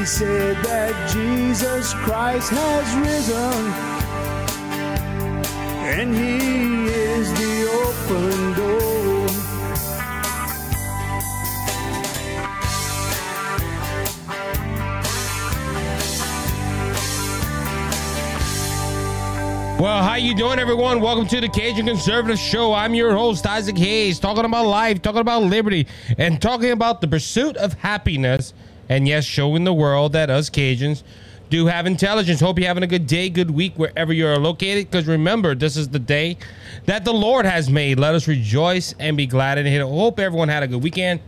He said that Jesus Christ has risen, and He is the open door. Well, how you doing, everyone? Welcome to the Cajun Conservative Show. I'm your host, Isaac Hayes, talking about life, talking about liberty, and talking about the pursuit of happiness. And yes, showing the world that us Cajuns do have intelligence. Hope you're having a good day, good week, wherever you're located. Because remember, this is the day that the Lord has made. Let us rejoice and be glad in it. Hope everyone had a good weekend.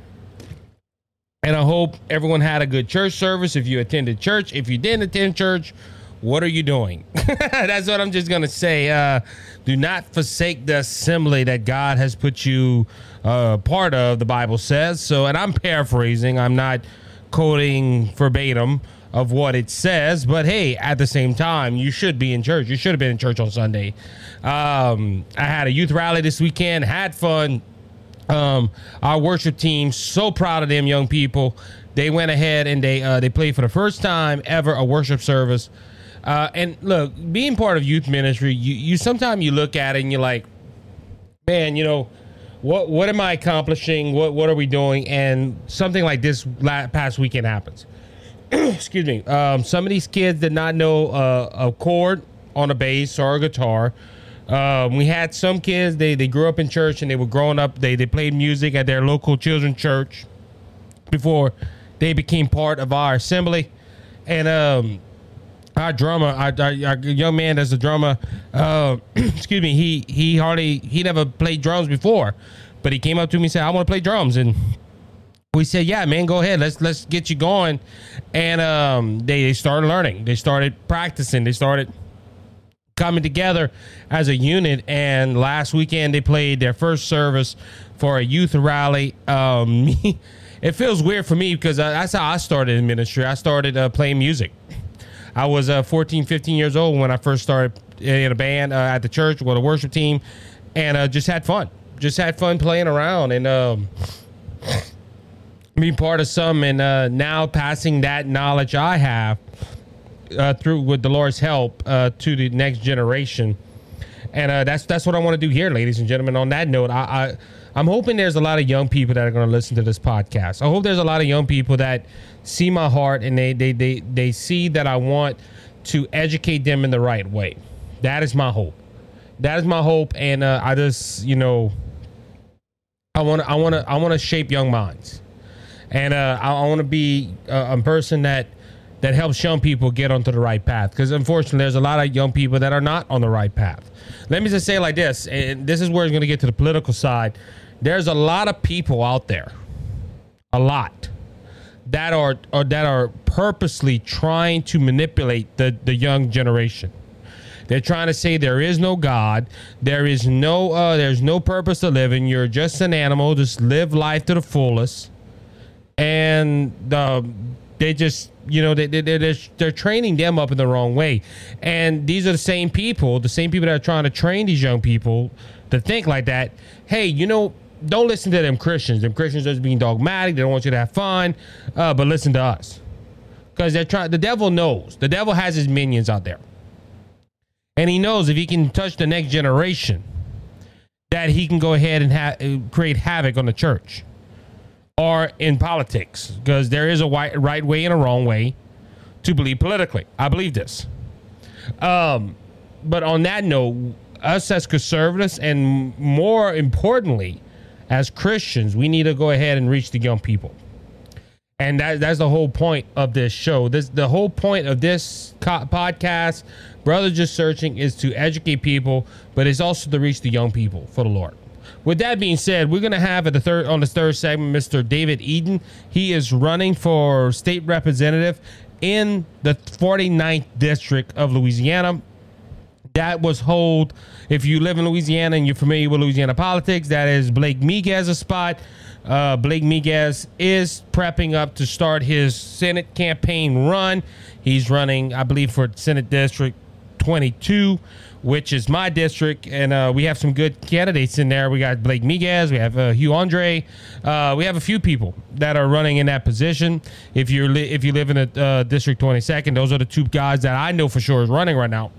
And I hope everyone had a good church service. If you attended church, if you didn't attend church, what are you doing? That's what I'm just gonna say. Uh, do not forsake the assembly that God has put you uh, part of. The Bible says so, and I'm paraphrasing. I'm not quoting verbatim of what it says, but hey, at the same time, you should be in church. You should have been in church on Sunday. Um, I had a youth rally this weekend. Had fun. Um, our worship team, so proud of them young people. They went ahead and they uh, they played for the first time ever a worship service. Uh, and look, being part of youth ministry, you, you sometimes you look at it and you're like, man, you know, what what am I accomplishing? What what are we doing? And something like this last, past weekend happens. Excuse me. Um, some of these kids did not know uh, a chord on a bass or a guitar. Um, we had some kids they they grew up in church and they were growing up. They they played music at their local children's church before they became part of our assembly. And um, our drummer, our, our, our young man that's a drummer, uh, excuse me, he he hardly he never played drums before, but he came up to me and said, "I want to play drums," and we said, "Yeah, man, go ahead. Let's let's get you going." And um, they, they started learning. They started practicing. They started coming together as a unit. And last weekend they played their first service for a youth rally. Um, it feels weird for me because that's how I started in ministry. I started uh, playing music. I was uh, 14, 15 years old when I first started in a band uh, at the church with a worship team, and uh, just had fun. Just had fun playing around and um, being part of some, and uh, now passing that knowledge I have uh, through with the Lord's help uh, to the next generation. And uh, that's that's what I want to do here, ladies and gentlemen. On that note, I, I I'm hoping there's a lot of young people that are going to listen to this podcast. I hope there's a lot of young people that see my heart and they they they they see that I want to educate them in the right way. That is my hope. That is my hope, and uh, I just you know I want to I want to I want to shape young minds, and uh, I, want to be a, a person that that helps young people get onto the right path. Because unfortunately, there's a lot of young people that are not on the right path. Let me just say like this, and this is where it's going to get to the political side. There's a lot of people out there, a lot that are, that are purposely trying to manipulate the the young generation. They're trying to say there is no God, there is no uh, there's no purpose to living. You're just an animal. Just live life to the fullest. And the they just you know they, they, they're, they're training them up in the wrong way and these are the same people the same people that are trying to train these young people to think like that hey you know don't listen to them christians. Them christians are just being dogmatic. They don't want you to have fun. Uh, but listen to us. Because they're trying the devil knows. The devil has his minions out there. And he knows if he can touch the next generation that he can go ahead and ha- create havoc on the church or in politics. Because there is a right, right way and a wrong way to believe politically. I believe this. Um, but on that note, us as conservatives and more importantly, as Christians, we need to go ahead and reach the young people. And that, that's the whole point of this show. This the whole point of this co- podcast, brother just searching, is to educate people, but it's also to reach the young people for the Lord. With that being said, we're going to have at the third on the third segment Mr. David Eaton. He is running for state representative in the 49th district of Louisiana. That was hold. If you live in Louisiana and you're familiar with Louisiana politics, that is Blake Miguez's spot. Uh, Blake Miguez is prepping up to start his Senate campaign run. He's running, I believe, for Senate District 22, which is my district, and uh, we have some good candidates in there. We got Blake Miguez, we have uh, Hugh Andre, uh, we have a few people that are running in that position. If you're li- if you live in a uh, district 22nd, those are the two guys that I know for sure is running right now.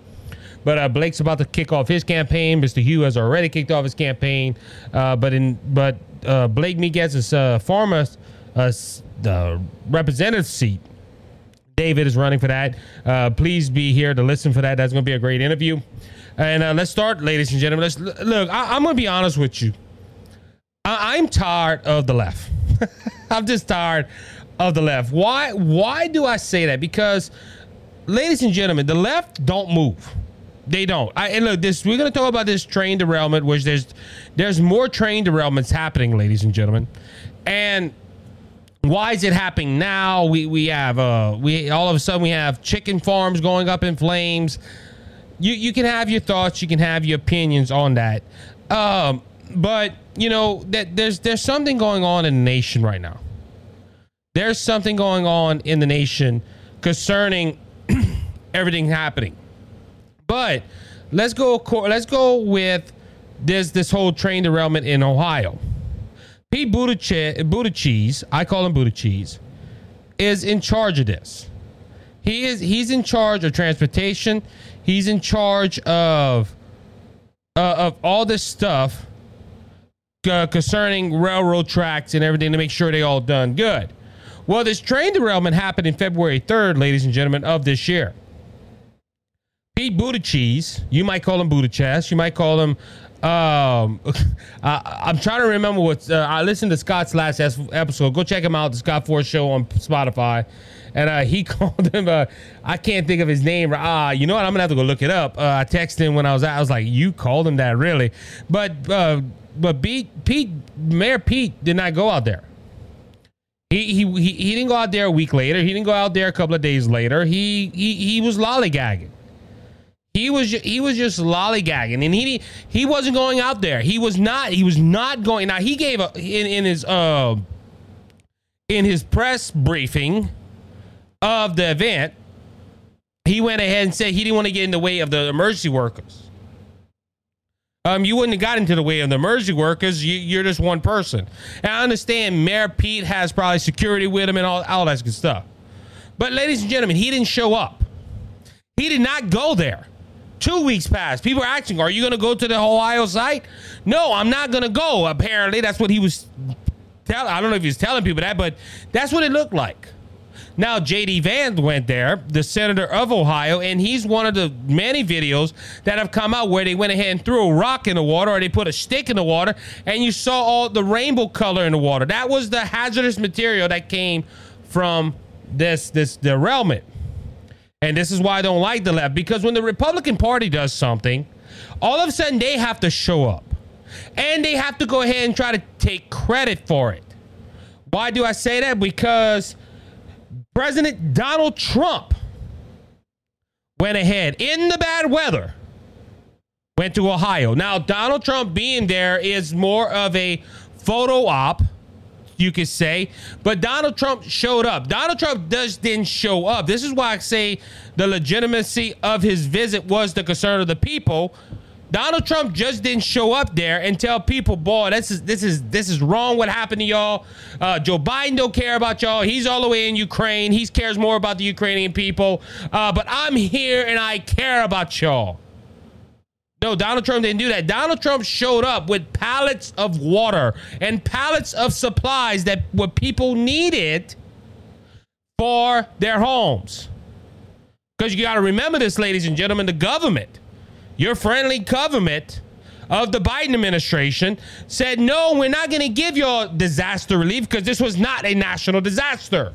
But uh, Blake's about to kick off his campaign. Mr. Hugh has already kicked off his campaign. Uh, but in but uh, Blake Miguez's uh, former uh, representative seat. David is running for that. Uh, please be here to listen for that. That's going to be a great interview. And uh, let's start, ladies and gentlemen. Let's look. I, I'm going to be honest with you. I, I'm tired of the left. I'm just tired of the left. Why? Why do I say that? Because, ladies and gentlemen, the left don't move. They don't. I, and look, this we're going to talk about this train derailment, which there's there's more train derailments happening, ladies and gentlemen, and why is it happening now? We we have uh we all of a sudden we have chicken farms going up in flames. You you can have your thoughts, you can have your opinions on that, um, but you know that there's there's something going on in the nation right now. There's something going on in the nation concerning everything happening. But let's go. Let's go with this this whole train derailment in Ohio. Pete Buttigieg, Buttigieg, I call him Buttigieg, is in charge of this. He is he's in charge of transportation. He's in charge of uh, of all this stuff uh, concerning railroad tracks and everything to make sure they all done good. Well, this train derailment happened in February 3rd, ladies and gentlemen, of this year. Pete Buttigieg, you might call him Buttigieg, you might call him. Um, I, I'm trying to remember what uh, I listened to Scott's last episode. Go check him out, the Scott Force Show on Spotify, and uh, he called him. Uh, I can't think of his name. Ah, you know what? I'm gonna have to go look it up. Uh, I texted him when I was out. I was like, "You called him that, really?" But uh, but Pete, Pete, Mayor Pete did not go out there. He, he he he didn't go out there a week later. He didn't go out there a couple of days later. He he he was lollygagging. He was he was just lollygagging, and he he wasn't going out there. He was not he was not going. Now he gave a in in his uh in his press briefing of the event. He went ahead and said he didn't want to get in the way of the emergency workers. Um, you wouldn't have got into the way of the emergency workers. You, you're just one person. And I understand Mayor Pete has probably security with him and all, all that good stuff. But ladies and gentlemen, he didn't show up. He did not go there. Two weeks passed. People are asking, "Are you going to go to the Ohio site?" No, I'm not going to go. Apparently, that's what he was telling. I don't know if he was telling people that, but that's what it looked like. Now, JD Vance went there, the senator of Ohio, and he's one of the many videos that have come out where they went ahead and threw a rock in the water or they put a stick in the water, and you saw all the rainbow color in the water. That was the hazardous material that came from this this derailment. And this is why I don't like the left because when the Republican Party does something, all of a sudden they have to show up and they have to go ahead and try to take credit for it. Why do I say that? Because President Donald Trump went ahead in the bad weather, went to Ohio. Now, Donald Trump being there is more of a photo op you could say. But Donald Trump showed up. Donald Trump just didn't show up. This is why I say the legitimacy of his visit was the concern of the people. Donald Trump just didn't show up there and tell people, boy, this is this is this is wrong. What happened to y'all? Uh, Joe Biden don't care about y'all. He's all the way in Ukraine. He cares more about the Ukrainian people. Uh, but I'm here and I care about y'all. No, Donald Trump didn't do that. Donald Trump showed up with pallets of water and pallets of supplies that what people needed for their homes. Because you got to remember this, ladies and gentlemen, the government, your friendly government of the Biden administration said, no, we're not going to give you disaster relief because this was not a national disaster.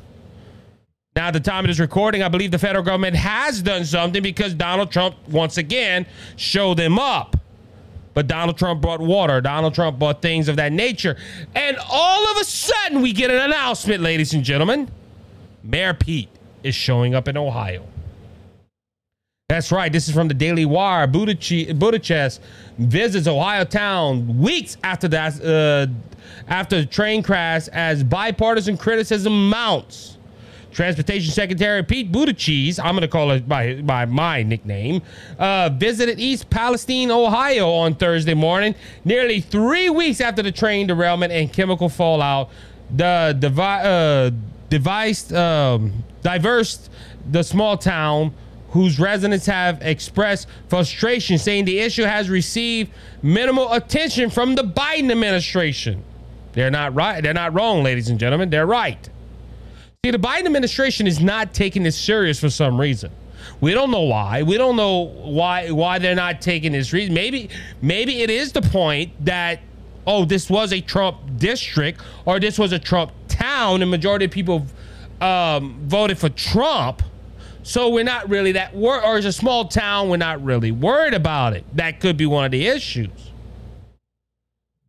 Now, at the time of this recording, I believe the federal government has done something because Donald Trump, once again, showed them up. But Donald Trump brought water. Donald Trump brought things of that nature. And all of a sudden, we get an announcement, ladies and gentlemen. Mayor Pete is showing up in Ohio. That's right. This is from the Daily Wire. Buttigieg visits Ohio town weeks after that, uh, after the train crash, as bipartisan criticism mounts. Transportation Secretary Pete Buttigieg, I'm going to call it by, by my nickname, uh, visited East Palestine, Ohio on Thursday morning, nearly three weeks after the train derailment and chemical fallout. The devi- uh, devised, um, diverse the small town whose residents have expressed frustration, saying the issue has received minimal attention from the Biden administration. They're not right. They're not wrong, ladies and gentlemen. They're right. See, the Biden administration is not taking this serious for some reason. We don't know why. We don't know why why they're not taking this reason. Maybe maybe it is the point that oh, this was a Trump district or this was a Trump town, and majority of people um, voted for Trump. So we're not really that worried, or it's a small town, we're not really worried about it. That could be one of the issues.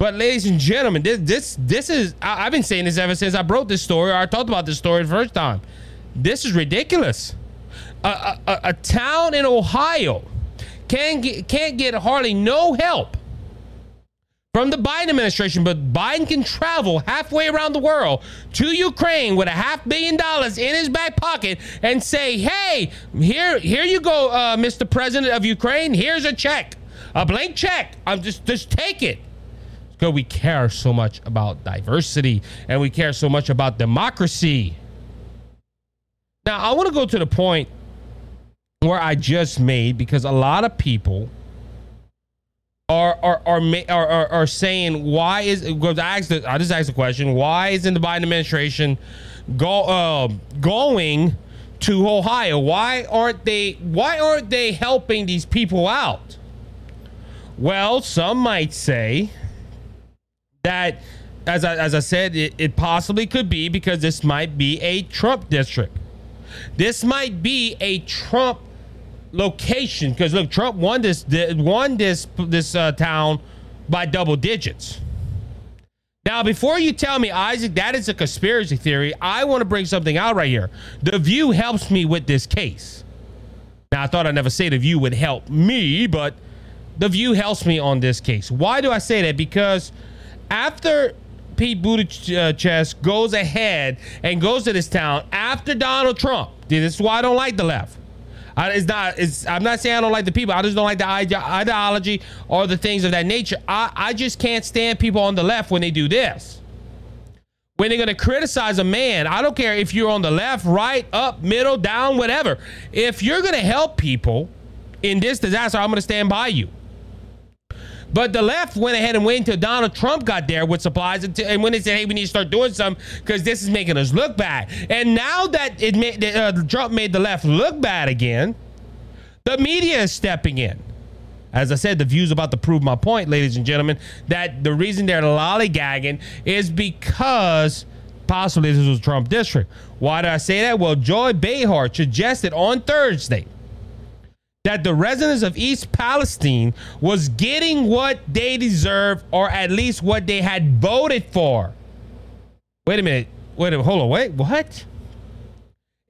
But ladies and gentlemen, this this this is I, have been saying this ever since I broke this story or I talked about this story the first time. This is ridiculous. A, a, a town in Ohio can get, can't get hardly no help from the Biden administration, but Biden can travel halfway around the world to Ukraine with a half billion dollars in his back pocket and say, "Hey, here, here you go, uh, Mr. President of Ukraine. Here's a check, a blank check. I'm just, just take it." Because we care so much about diversity and we care so much about democracy. Now, I want to go to the point where I just made because a lot of people are are are are, are, are saying why is because I asked I just asked the question why isn't the Biden administration go uh, going to Ohio? Why aren't they why aren't they helping these people out? Well, some might say that, as I, as I said, it, it possibly could be because this might be a Trump district. This might be a Trump location because look, Trump won this won this this uh, town by double digits. Now, before you tell me, Isaac, that is a conspiracy theory, I want to bring something out right here. The View helps me with this case. Now, I thought I'd never say The View would help me, but The View helps me on this case. Why do I say that? Because after Pete Buttigieg uh, goes ahead and goes to this town after Donald Trump, this is why I don't like the left. I, it's not. It's. I'm not saying I don't like the people. I just don't like the ide- ideology or the things of that nature. I, I just can't stand people on the left when they do this. When they're gonna criticize a man, I don't care if you're on the left, right, up, middle, down, whatever. If you're gonna help people in this disaster, I'm gonna stand by you. But the left went ahead and waited until Donald Trump got there with supplies, and, and when they said, "Hey, we need to start doing something because this is making us look bad." And now that it made uh, Trump made the left look bad again, the media is stepping in. As I said, the view's about to prove my point, ladies and gentlemen, that the reason they're lollygagging is because possibly this was Trump district. Why do I say that? Well, Joy Behar suggested on Thursday that the residents of East Palestine was getting what they deserve or at least what they had voted for. Wait a minute. Wait a. Hold on. Wait. What?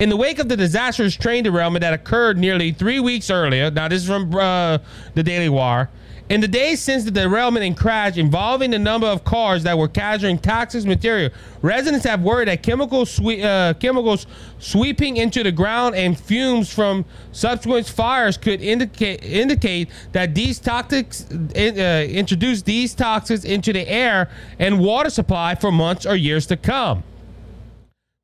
In the wake of the disastrous train derailment that occurred nearly three weeks earlier, now this is from uh, the Daily Wire, in the days since the derailment and crash involving the number of cars that were carrying toxic material, residents have worried that swe- uh, chemicals sweeping into the ground and fumes from subsequent fires could indicate indicate that these toxics uh, introduce these toxins into the air and water supply for months or years to come.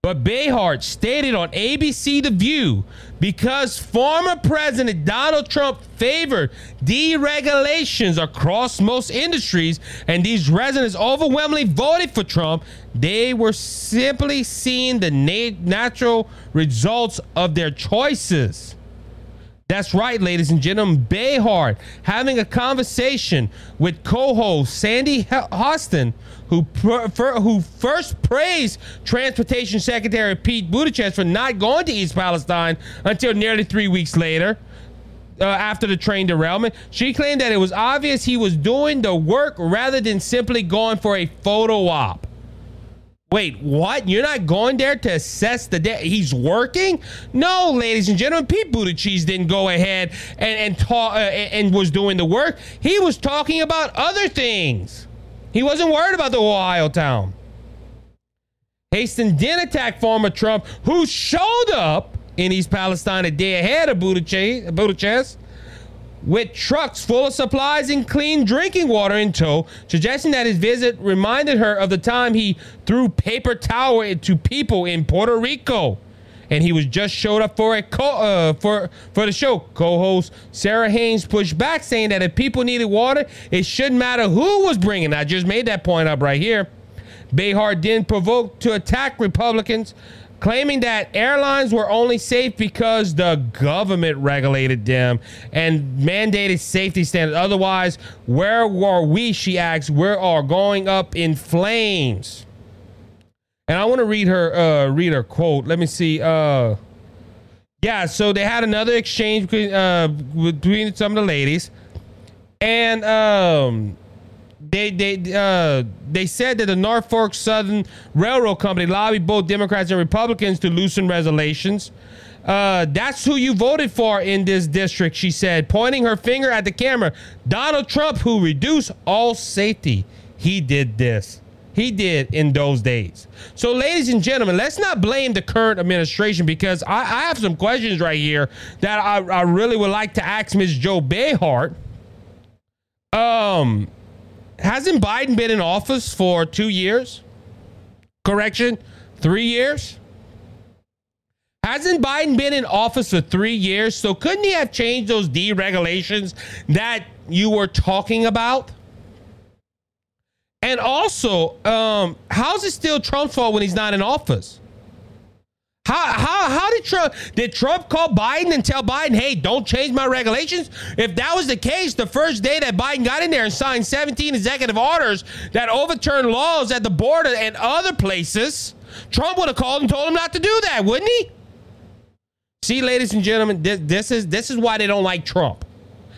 But Behar stated on ABC The View because former President Donald Trump favored deregulations across most industries and these residents overwhelmingly voted for Trump, they were simply seeing the nat- natural results of their choices. That's right, ladies and gentlemen. Behar having a conversation with co-host Sunny Hostin, who per, who first praised Transportation Secretary Pete Buttigieg for not going to East Palestine until nearly three weeks later. Uh, after the train derailment, she claimed that it was obvious he was doing the work rather than simply going for a photo op. Wait, what? You're not going there to assess the debt? He's working? No, ladies and gentlemen, Pete Buttigieg didn't go ahead and and talk uh, and was doing the work. He was talking about other things. He wasn't worried about the Ohio town. Hastings then attacked former Trump, who showed up in East Palestine a day ahead of Buttigieg, Buttigieg with trucks full of supplies and clean drinking water in tow, suggesting that his visit reminded her of the time he threw paper towel to people in Puerto Rico. And he was just showed up for a co- uh, for for the show. Co-host Sara Haines pushed back, saying that if people needed water, it shouldn't matter who was bringing. I just made that point up right here. Behar then provoked to attack Republicans claiming that airlines were only safe because the government regulated them and mandated safety standards. Otherwise, where were we? She asks. We are going up in flames. And I want to read her uh, read her quote. Let me see. Uh, yeah, so they had another exchange between, uh, between some of the ladies, and um, they they uh, they said that the Norfolk Southern Railroad Company lobbied both Democrats and Republicans to loosen regulations. Uh, that's who you voted for in this district, she said, pointing her finger at the camera. Donald Trump, who reduced all safety, he did this. He did in those days. So, ladies and gentlemen, let's not blame the current administration because I, I have some questions right here that I, I really would like to ask Ms. Joe Behar. Um, hasn't Biden been in office for two years? Correction, three years? Hasn't Biden been in office for three years? So couldn't he have changed those deregulations that you were talking about? And also, um, how's it still Trump's fault when he's not in office? How, how, how did Trump did Trump call Biden and tell Biden, hey, don't change my regulations? If that was the case, the first day that Biden got in there and signed 17 executive orders that overturned laws at the border and other places, Trump would have called and told him not to do that, wouldn't he? See, ladies and gentlemen, this, this is this is why they don't like Trump.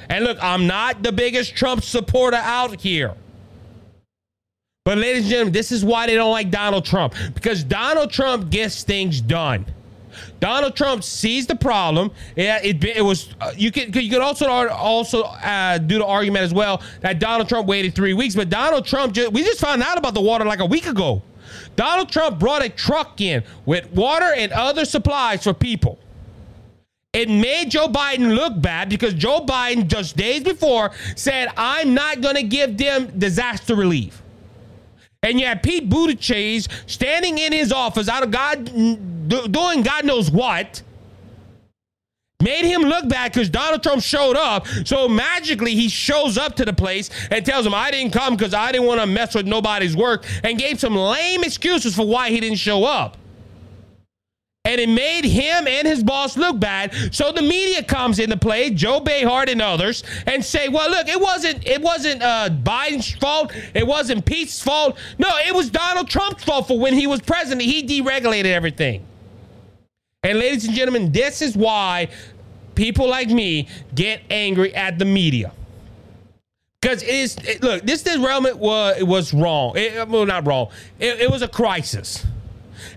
And look, I'm not the biggest Trump supporter out here. But, ladies and gentlemen, this is why they don't like Donald Trump because Donald Trump gets things done. Donald Trump sees the problem. Yeah, it, it, was uh, you could you could also also uh, do the argument as well that Donald Trump waited three weeks, but Donald Trump just, we just found out about the water like a week ago. Donald Trump brought a truck in with water and other supplies for people. It made Joe Biden look bad because Joe Biden just days before said, "I'm not going to give them disaster relief." And you have Pete Buttigieg standing in his office out of God, doing God knows what. Made him look bad because Donald Trump showed up. So magically, he shows up to the place and tells him, I didn't come because I didn't want to mess with nobody's work, and gave some lame excuses for why he didn't show up and it made him and his boss look bad. So the media comes into play, Joe Behar and others, and say, "Well, look, it wasn't it wasn't uh, Biden's fault. It wasn't Pete's fault. No, it was Donald Trump's fault for when he was president. He deregulated everything." And ladies and gentlemen, this is why people like me get angry at the media. Because it is it, look, this derailment was was wrong. It, well, not wrong. It, it was a crisis.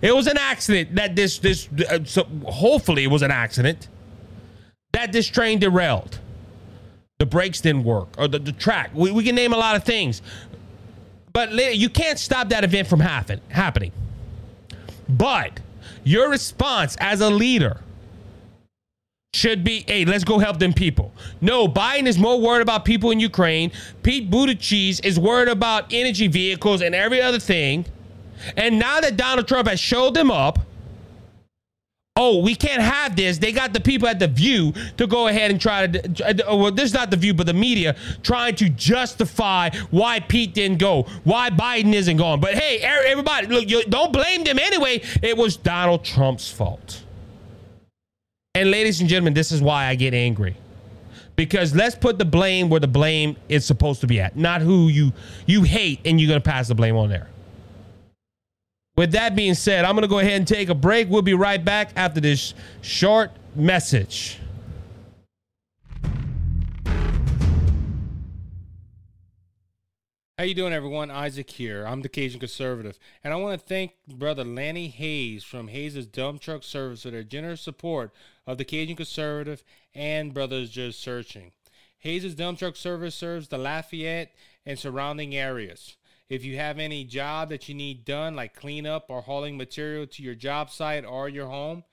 It was an accident that this this uh, so hopefully it was an accident that this train derailed. The brakes didn't work or the, the track. We, we can name a lot of things. But you can't stop that event from happen, happening. But your response as a leader should be, hey, let's go help them people. No, Biden is more worried about people in Ukraine. Pete Buttigieg is worried about energy vehicles and every other thing. And now that Donald Trump has showed them up, oh, we can't have this. They got the people at the View to go ahead and try to. Uh, well, this is not the View, but the media trying to justify why Pete didn't go, why Biden isn't going. But hey, everybody, look, you don't blame them anyway. It was Donald Trump's fault. And ladies and gentlemen, this is why I get angry. Because let's put the blame where the blame is supposed to be at, not who you you hate, and you're gonna pass the blame on there. With that being said, I'm going to go ahead and take a break. We'll be right back after this short message. How you doing, everyone? Isaac here. I'm the Cajun Conservative, and I want to thank Brother Lanny Hayes from Hayes' Dump Truck Service for their generous support of the Cajun Conservative and Brothers Just Searching. Hayes' Dump Truck Service serves the Lafayette and surrounding areas. If you have any job that you need done, like cleanup or hauling material to your job site or your home,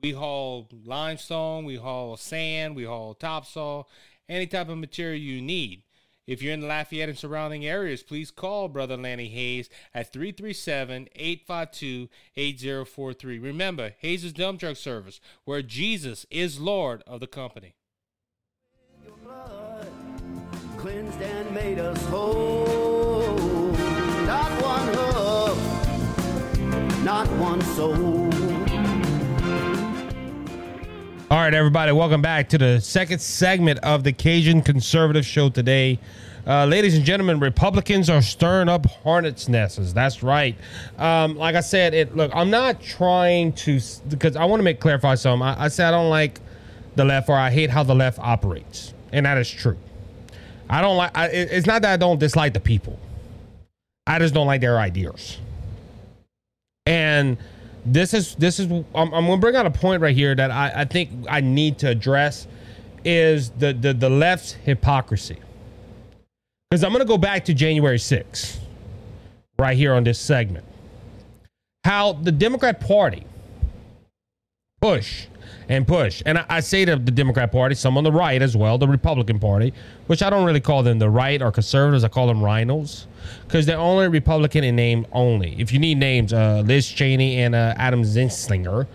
we haul limestone, we haul sand, we haul topsoil, any type of material you need. If you're in the Lafayette and surrounding areas, please call Brother Lanny Hayes at 337 852 8043. Remember, Hayes' Dump Truck Service, where Jesus is Lord of the company. Not one not one soul. All right, everybody, welcome back to the second segment of the Cajun Conservative Show today. Uh, ladies and gentlemen, Republicans are stirring up hornets' nests. That's right. Um, like I said, it look. I'm not trying to because I want to make clarify something. I, I said I don't like the left or I hate how the left operates, and that is true. I don't like. I, it's not that I don't dislike the people. I just don't like their ideas. And this is this is I'm, I'm gonna bring out a point right here that I, I think I need to address is the the, the left's hypocrisy. Because I'm gonna go back to January 6th, right here on this segment. How the Democrat Party push and push. And I, I say to the Democrat Party, some on the right as well, the Republican Party, which I don't really call them the right or conservatives, I call them rhinos, because they're only Republican in name only. If you need names, uh, Liz Cheney and uh, Adam Zinslinger,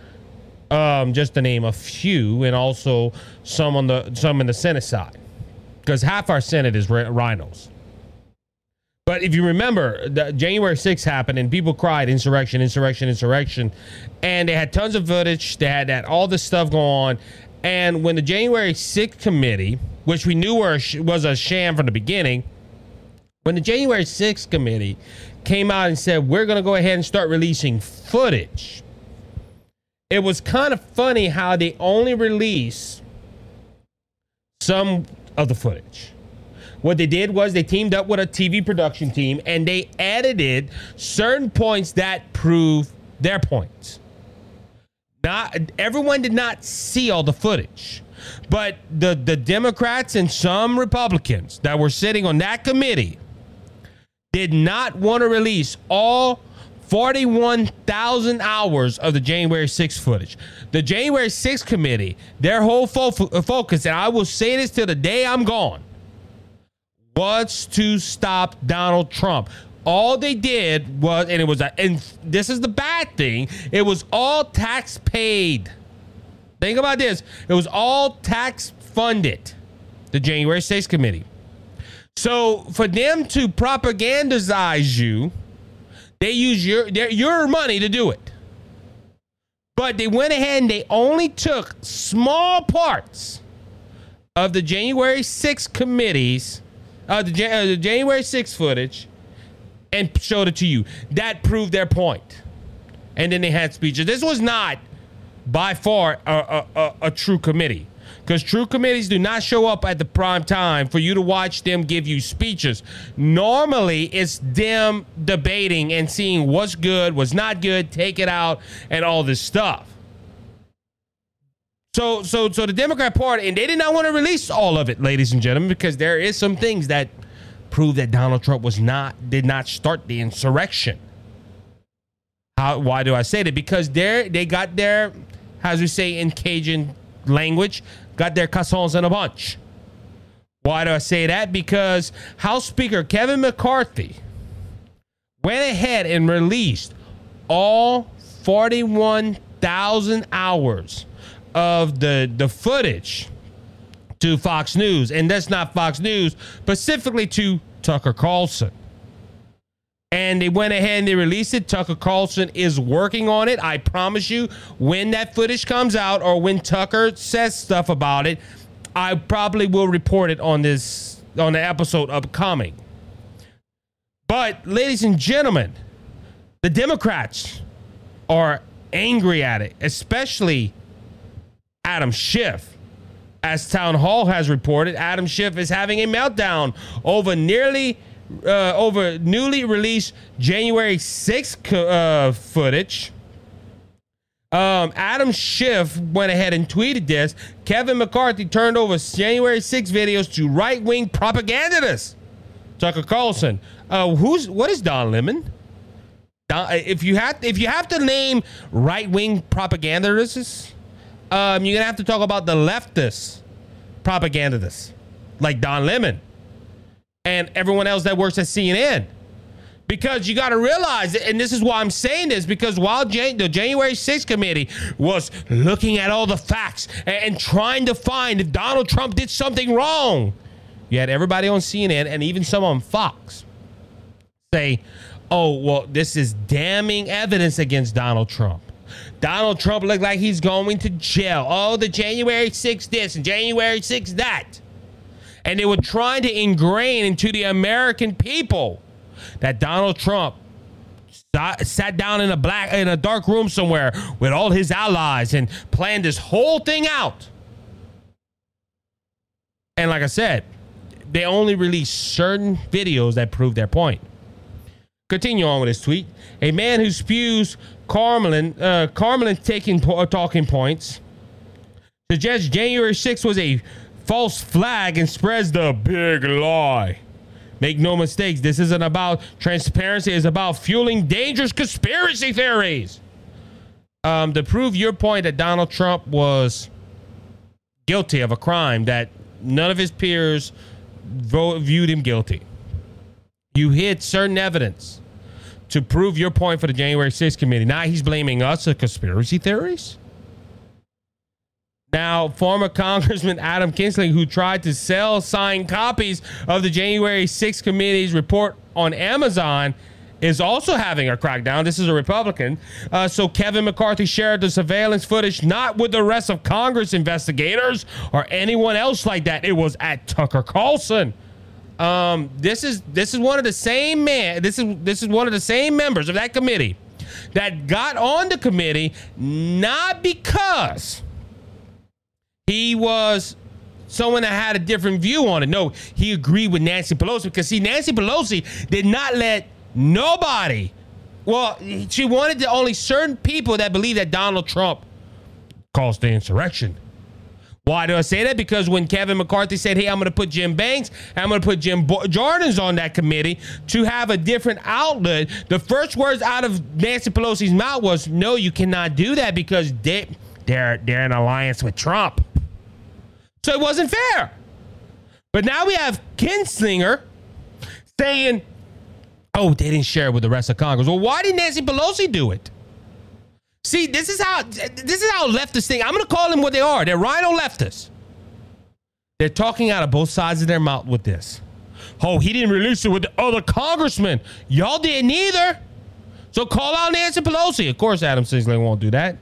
um, just to name a few, and also some on the some in the Senate side, because half our Senate is rhinos. But if you remember, January 6th happened and people cried insurrection, insurrection, insurrection. And they had tons of footage. They had that all this stuff going on. And when the January 6th committee, which we knew was a sham from the beginning, when the January 6th committee came out and said, we're going to go ahead and start releasing footage, it was kind of funny how they only released some of the footage. What they did was they teamed up with a TV production team and they edited certain points that prove their points. Not everyone did not see all the footage, but the the Democrats and some Republicans that were sitting on that committee did not want to release all 41,000 hours of the January 6th footage. The January 6th committee, their whole fo- focus, and I will say this till the day I'm gone, was to stop Donald Trump. All they did was, and it was, a, and this is the bad thing, it was all tax paid. Think about this it was all tax funded, the January 6th committee. So for them to propagandize you, they use your their, your money to do it. But they went ahead and they only took small parts of the January 6th committees, uh, the, uh, the January 6th footage, and showed it to you. That proved their point. And then they had speeches. This was not by far a, a, a, a true committee. Because true committees do not show up at the prime time for you to watch them give you speeches. Normally, it's them debating and seeing what's good, what's not good, take it out, and all this stuff. So, so, so the Democrat Party, and they did not want to release all of it, ladies and gentlemen, because there is some things that prove that Donald Trump was not did not start the insurrection. How? Why do I say that? Because they they got their, as we say in Cajun language, got their cassons in a bunch. Why do I say that? Because House Speaker Kevin McCarthy went ahead and released all 41,000 hours of the the footage to Fox News, and that's not Fox News, specifically to Tucker Carlson. And they went ahead and they released it. Tucker Carlson is working on it. I promise you, when that footage comes out or when Tucker says stuff about it, I probably will report it on this on the episode upcoming. But ladies and gentlemen, the Democrats are angry at it, especially Adam Schiff. As Townhall has reported, Adam Schiff is having a meltdown over nearly uh, over newly released January 6th co- uh, footage. Um, Adam Schiff went ahead and tweeted this. Kevin McCarthy turned over January 6 videos to right wing propagandists. Tucker Carlson. Uh, who's what is Don Lemon? Don, if you have if you have to name right wing propagandists, um, you're gonna have to talk about the leftist propagandists like Don Lemon and everyone else that works at CNN. Because you got to realize, and this is why I'm saying this, because while Jan- the January 6th committee was looking at all the facts and, and trying to find if Donald Trump did something wrong, you had everybody on CNN and even some on Fox say, oh, well, this is damning evidence against Donald Trump. Donald Trump looked like he's going to jail. Oh, the January 6th this and January 6th that. And they were trying to ingrain into the American people that Donald Trump sat down in a black in a dark room somewhere with all his allies and planned this whole thing out. And like I said, they only released certain videos that prove their point. Continue on with his tweet. A man who spews Carmelin, uh, Carmelin taking po- talking points suggests January 6th was a false flag and spreads the big lie. Make no mistakes, this isn't about transparency, it's about fueling dangerous conspiracy theories. Um, to prove your point that Donald Trump was guilty of a crime that none of his peers vote, viewed him guilty. You hid certain evidence to prove your point for the January 6th committee. Now he's blaming us for conspiracy theories? Now, former Congressman Adam Kinzinger, who tried to sell signed copies of the January 6th committee's report on Amazon, is also having a crackdown. This is a Republican. Uh, so Kevin McCarthy shared the surveillance footage not with the rest of Congress investigators or anyone else like that. It was at Tucker Carlson. Um, this is this is one of the same man. This is this is one of the same members of that committee that got on the committee not because he was someone that had a different view on it. No, he agreed with Nancy Pelosi because see, Nancy Pelosi did not let nobody. Well, she wanted to only certain people that believe that Donald Trump caused the insurrection. Why do I say that? Because when Kevin McCarthy said, "Hey, I'm going to put Jim Banks, I'm going to put Jim Bo- Jordan's on that committee to have a different outlet," the first words out of Nancy Pelosi's mouth was, "No, you cannot do that because they, they're they're in alliance with Trump." So it wasn't fair. But now we have Kinslinger saying, oh, they didn't share it with the rest of Congress. Well, why did Nancy Pelosi do it? See, this is how this is how leftists think. I'm gonna call them what they are. They're rhino leftists. They're talking out of both sides of their mouth with this. Oh, he didn't release it with the other congressman. Y'all didn't either. So call out Nancy Pelosi. Of course, Adam Kinzinger won't do that.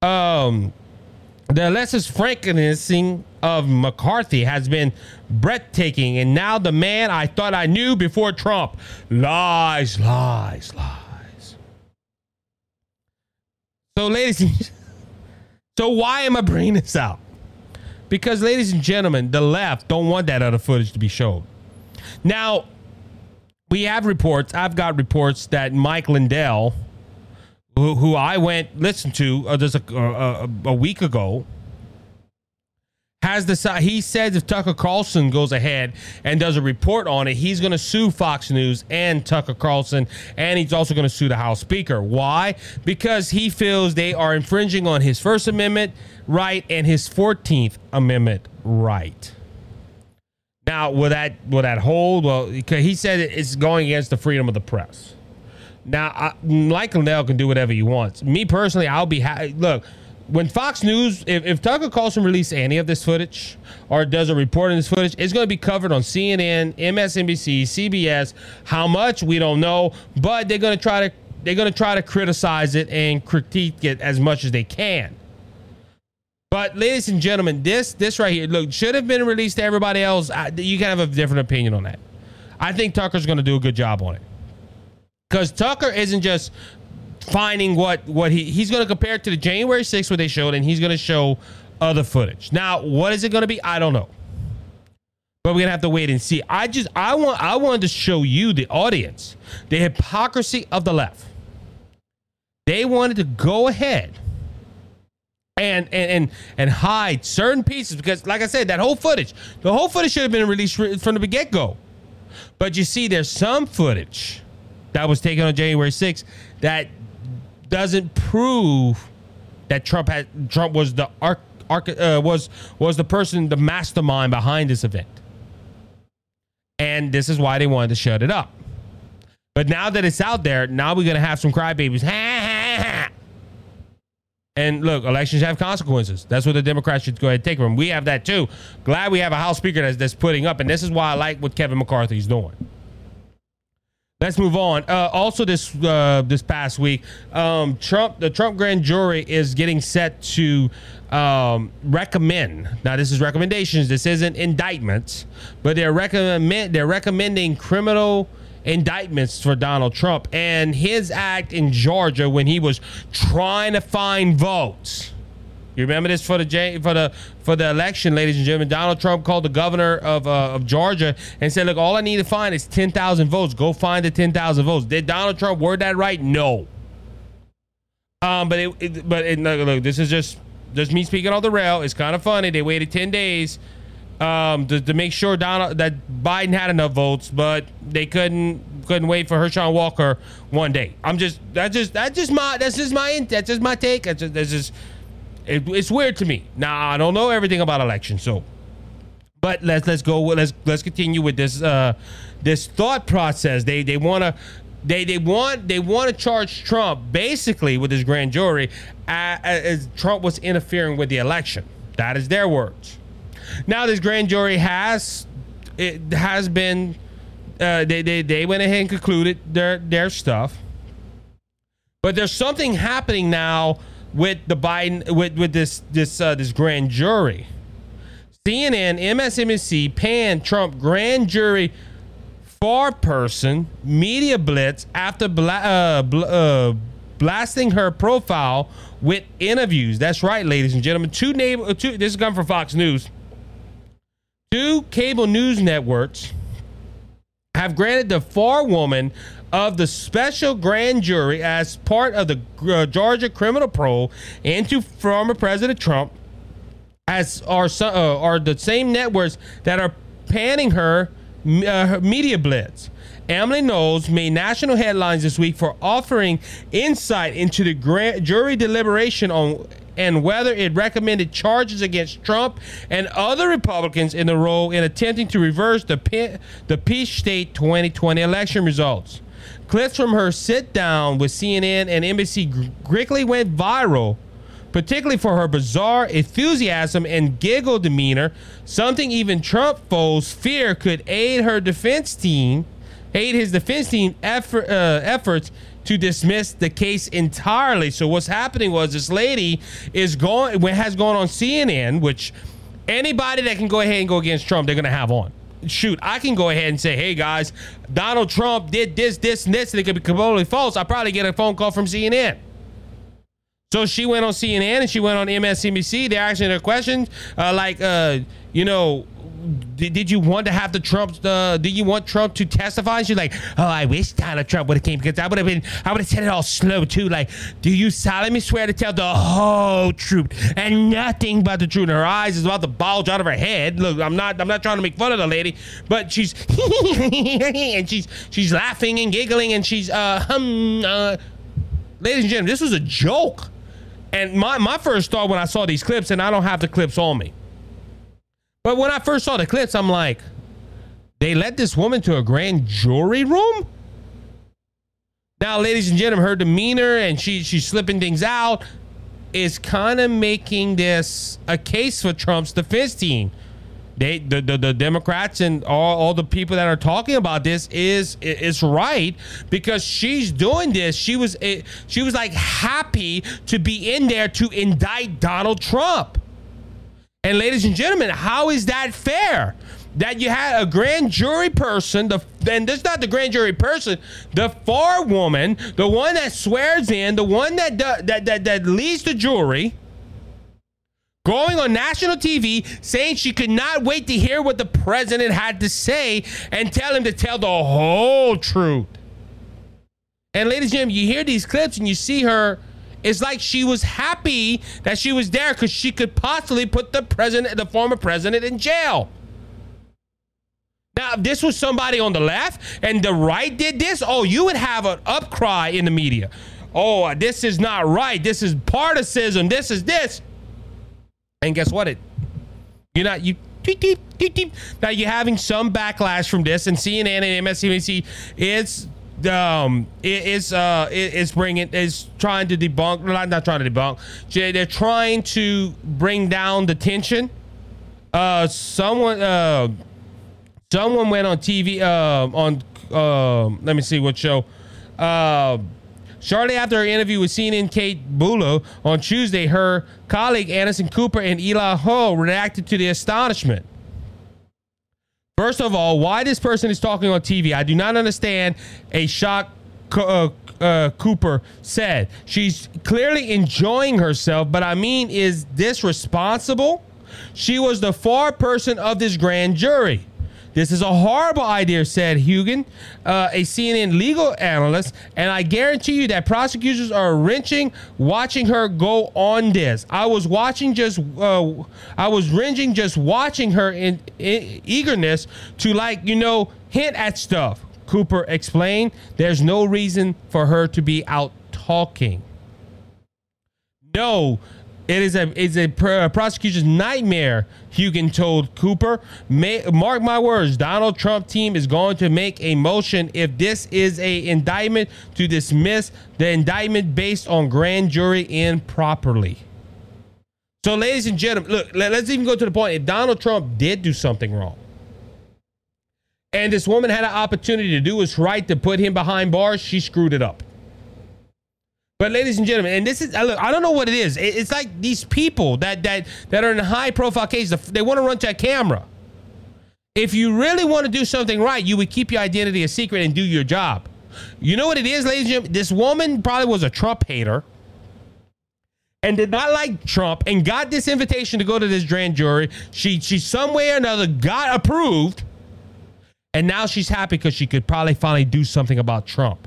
Um, the Alexis Frankening of McCarthy has been breathtaking, and now the man I thought I knew before Trump lies, lies, lies. So, ladies and so why am I bringing this out? Because, ladies and gentlemen, the left don't want that other footage to be shown. Now, we have reports. I've got reports that Mike Lindell who, who I went listened to uh, just a, a, a week ago, has decided he says if Tucker Carlson goes ahead and does a report on it, he's going to sue Fox News and Tucker Carlson, and he's also going to sue the House Speaker. Why? Because he feels they are infringing on his First Amendment right and his Fourteenth Amendment right. Now, will that will that hold? Well, he said it's going against the freedom of the press. Now, I, Mike Lindell can do whatever he wants. Me personally, I'll be. Look, when Fox News, if, if Tucker Carlson releases any of this footage or does a report on this footage, it's going to be covered on CNN, MSNBC, CBS. How much we don't know, but they're going to try to they're going to try to criticize it and critique it as much as they can. But ladies and gentlemen, this this right here, look, should have been released to everybody else. I, you can have a different opinion on that. I think Tucker's going to do a good job on it because Tucker isn't just finding what what he he's going to compare it to the January 6th what they showed, and he's going to show other footage. Now, what is it going to be? I don't know, but we're gonna have to wait and see. I just I want I wanted to show you the audience the hypocrisy of the left. They wanted to go ahead and and and and hide certain pieces because, like I said, that whole footage, the whole footage should have been released from the get go. But you see, there's some footage that was taken on January 6th that doesn't prove that Trump had Trump was the arc, arc uh, was was the person, the mastermind behind this event. And this is why they wanted to shut it up. But now that it's out there, now we're gonna have some crybabies. And look, elections have consequences. That's what the Democrats should go ahead and take from. We have that too. Glad we have a House Speaker that's, that's putting up, and this is why I like what Kevin McCarthy's doing. Let's move on. Uh, also, this uh, this past week, um, Trump, the Trump grand jury is getting set to um, recommend. Now, this is recommendations. This isn't indictments, but they're recommend they're recommending criminal indictments for Donald Trump and his act in Georgia when he was trying to find votes. You remember this for the for the for the election, ladies and gentlemen. Donald Trump called the governor of uh, of Georgia and said, "Look, all I need to find is ten thousand votes. Go find the ten thousand votes." Did Donald Trump word that right? No. Um, but it, it but it, look, look, this is just just me speaking on the rail. It's kind of funny. They waited ten days um, to, to make sure Donald that Biden had enough votes, but they couldn't couldn't wait for Herschel Walker one day. I'm just that just that just my that's just my that's just my take. That's just, that's just it, it's weird to me. Now I don't know everything about elections, so but let's let's go let's let's continue with this uh this thought process. They they want to they they want they want to charge Trump basically with his grand jury uh, as Trump was interfering with the election. That is their words. Now this grand jury has it has been uh, they, they they went ahead and concluded their their stuff. But there's something happening now with the Biden with with this this uh, this grand jury. CNN, MSNBC, Pan, Trump grand jury far person media blitz after bla- uh, bl- uh, blasting her profile with interviews. That's right, ladies and gentlemen. Two neighbor, two. This is coming from Fox News. Two cable news networks have granted the forewoman of the special grand jury as part of the uh, Georgia criminal probe into former President Trump as are uh, are the same networks that are panning her, uh, her media blitz. Emily Knowles made national headlines this week for offering insight into the grand jury deliberation on and whether it recommended charges against Trump and other Republicans in the role in attempting to reverse the, the Peach State 2020 election results. Clips from her sit down with CNN and NBC quickly went viral, particularly for her bizarre enthusiasm and giggle demeanor, something even Trump foes fear could aid her defense team, aid his defense team effort, uh, efforts to dismiss the case entirely. So what's happening was this lady is going has gone on CNN, which anybody that can go ahead and go against Trump, they're gonna have on. Shoot, I can go ahead and say, hey guys, Donald Trump did this, this, and this, and it could be completely false. I probably get a phone call from CNN. So she went on CNN and she went on MSNBC. They're asking her questions uh, like, uh, you know, did, did you want to have the Trump? Uh, do you want Trump to testify? She's like, oh, I wish Donald Trump would have came because I would have been, I would have said it all slow too. Like, do you solemnly swear to tell the whole truth and nothing but the truth? And her eyes is about to bulge out of her head. Look, I'm not, I'm not trying to make fun of the lady, but she's and she's she's laughing and giggling and she's uh hum. Uh, ladies and gentlemen, this was a joke. And my, my first thought when I saw these clips, and I don't have the clips on me but when I first saw the clips, I'm like, they led this woman to a grand jury room? Now, ladies and gentlemen, her demeanor and she she's slipping things out is kind of making this a case for Trump's defense team. They the, the, the Democrats and all, all the people that are talking about this is is right because she's doing this. She was eh, she was like happy to be in there to indict Donald Trump. And ladies and gentlemen, how is that fair? That you had a grand jury person, the and this is not the grand jury person, the far woman, the one that swears in, the one that that that that leads the jury, going on national TV saying she could not wait to hear what the president had to say and tell him to tell the whole truth. And ladies and gentlemen, you hear these clips and you see her it's like she was happy that she was there because she could possibly put the president, the former president, in jail. Now, if this was somebody on the left and the right did this, oh, you would have an upcry in the media. Oh, this is not right. This is partisanship. This is this. And guess what? It you're not you now you're having some backlash from this, and CNN and MSNBC is um is uh is bringing is trying to debunk not not trying to debunk. Jay they're trying to bring down the tension. Uh someone uh someone went on tv uh on uh let me see what show. Uh Shortly after her interview with CNN Kate Bolduan on Tuesday, her colleague Anderson Cooper and Eli Ho reacted to the astonishment. First of all, why this person is talking on TV, I do not understand. A shock uh, uh, Cooper said. She's clearly enjoying herself, but I mean, is this responsible? She was the far person of this grand jury. This is a horrible idea, said Hugan, uh, a CNN legal analyst, and I guarantee you that prosecutors are wrenching watching her go on this. I was watching just, uh, I was wrenching just watching her in, in eagerness to, like, you know, hint at stuff. Cooper explained, there's no reason for her to be out talking. No, it is a it's a prosecution's nightmare. Hugan told Cooper. May, mark my words. Donald Trump team is going to make a motion if this is a indictment to dismiss the indictment based on grand jury improperly. So, ladies and gentlemen, look. Let, let's even go to the point. If Donald Trump did do something wrong, and this woman had an opportunity to do what's right to put him behind bars, she screwed it up. But ladies and gentlemen, and this is look, I don't know what it is. It's like these people that that that are in high profile cases. They want to run to a camera. If you really want to do something right, you would keep your identity a secret and do your job. You know what it is, ladies and gentlemen? This woman probably was a Trump hater and did not like Trump and got this invitation to go to this grand jury. She she some way or another got approved. And now she's happy because she could probably finally do something about Trump.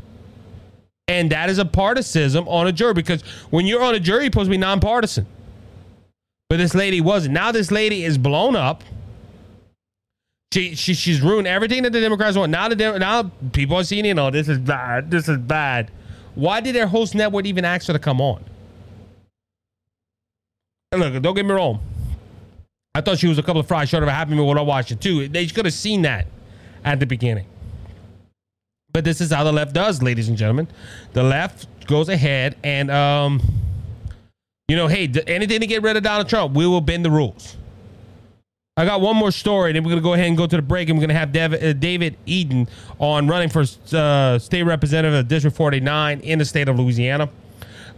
And that is a partisanship on a jury because when you're on a jury, you're supposed to be nonpartisan. But this lady wasn't. Now this lady is blown up. She, she she's ruined everything that the Democrats want. Now the now people are seeing, you know, this is bad. This is bad. Why did their host network even ask her to come on? And look, don't get me wrong. I thought she was a couple of fries short of a happy meal when I watched it too. They could have seen that at the beginning. But this is how the left does, ladies and gentlemen. The left goes ahead and, um, you know, hey, anything to get rid of Donald Trump, we will bend the rules. I got one more story, and then we're going to go ahead and go to the break, and we're going to have David, uh, David Eaton on running for uh, state representative of District 49 in the state of Louisiana.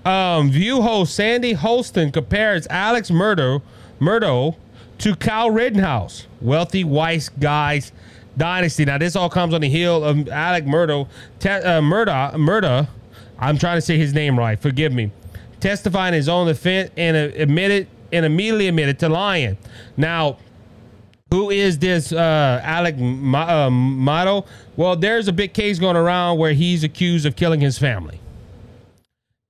Um, View host Sunny Hostin compares Alex Murdo, Murdo to Kyle Rittenhouse, wealthy white guys dynasty. Now, this all comes on the heel of Alec Murdo, te- uh, Murda, Murda. I'm trying to say his name right. Forgive me. Testifying his own defense and uh, admitted and immediately admitted to lying. Now, who is this uh, Alec Ma- uh? Well, there's a big case going around where he's accused of killing his family.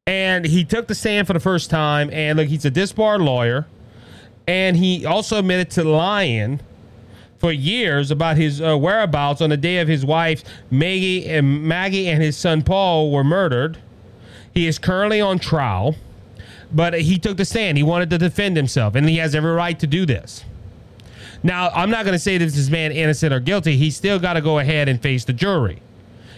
And he took the stand for the first time. And look, he's a disbarred lawyer. And he also admitted to lying for years about his uh, whereabouts on the day of his wife Maggie and Maggie and his son Paul were murdered. He is currently on trial, but he took the stand. He wanted to defend himself, and he has every right to do this. Now, I'm not going to say that this man innocent or guilty. He still got to go ahead and face the jury.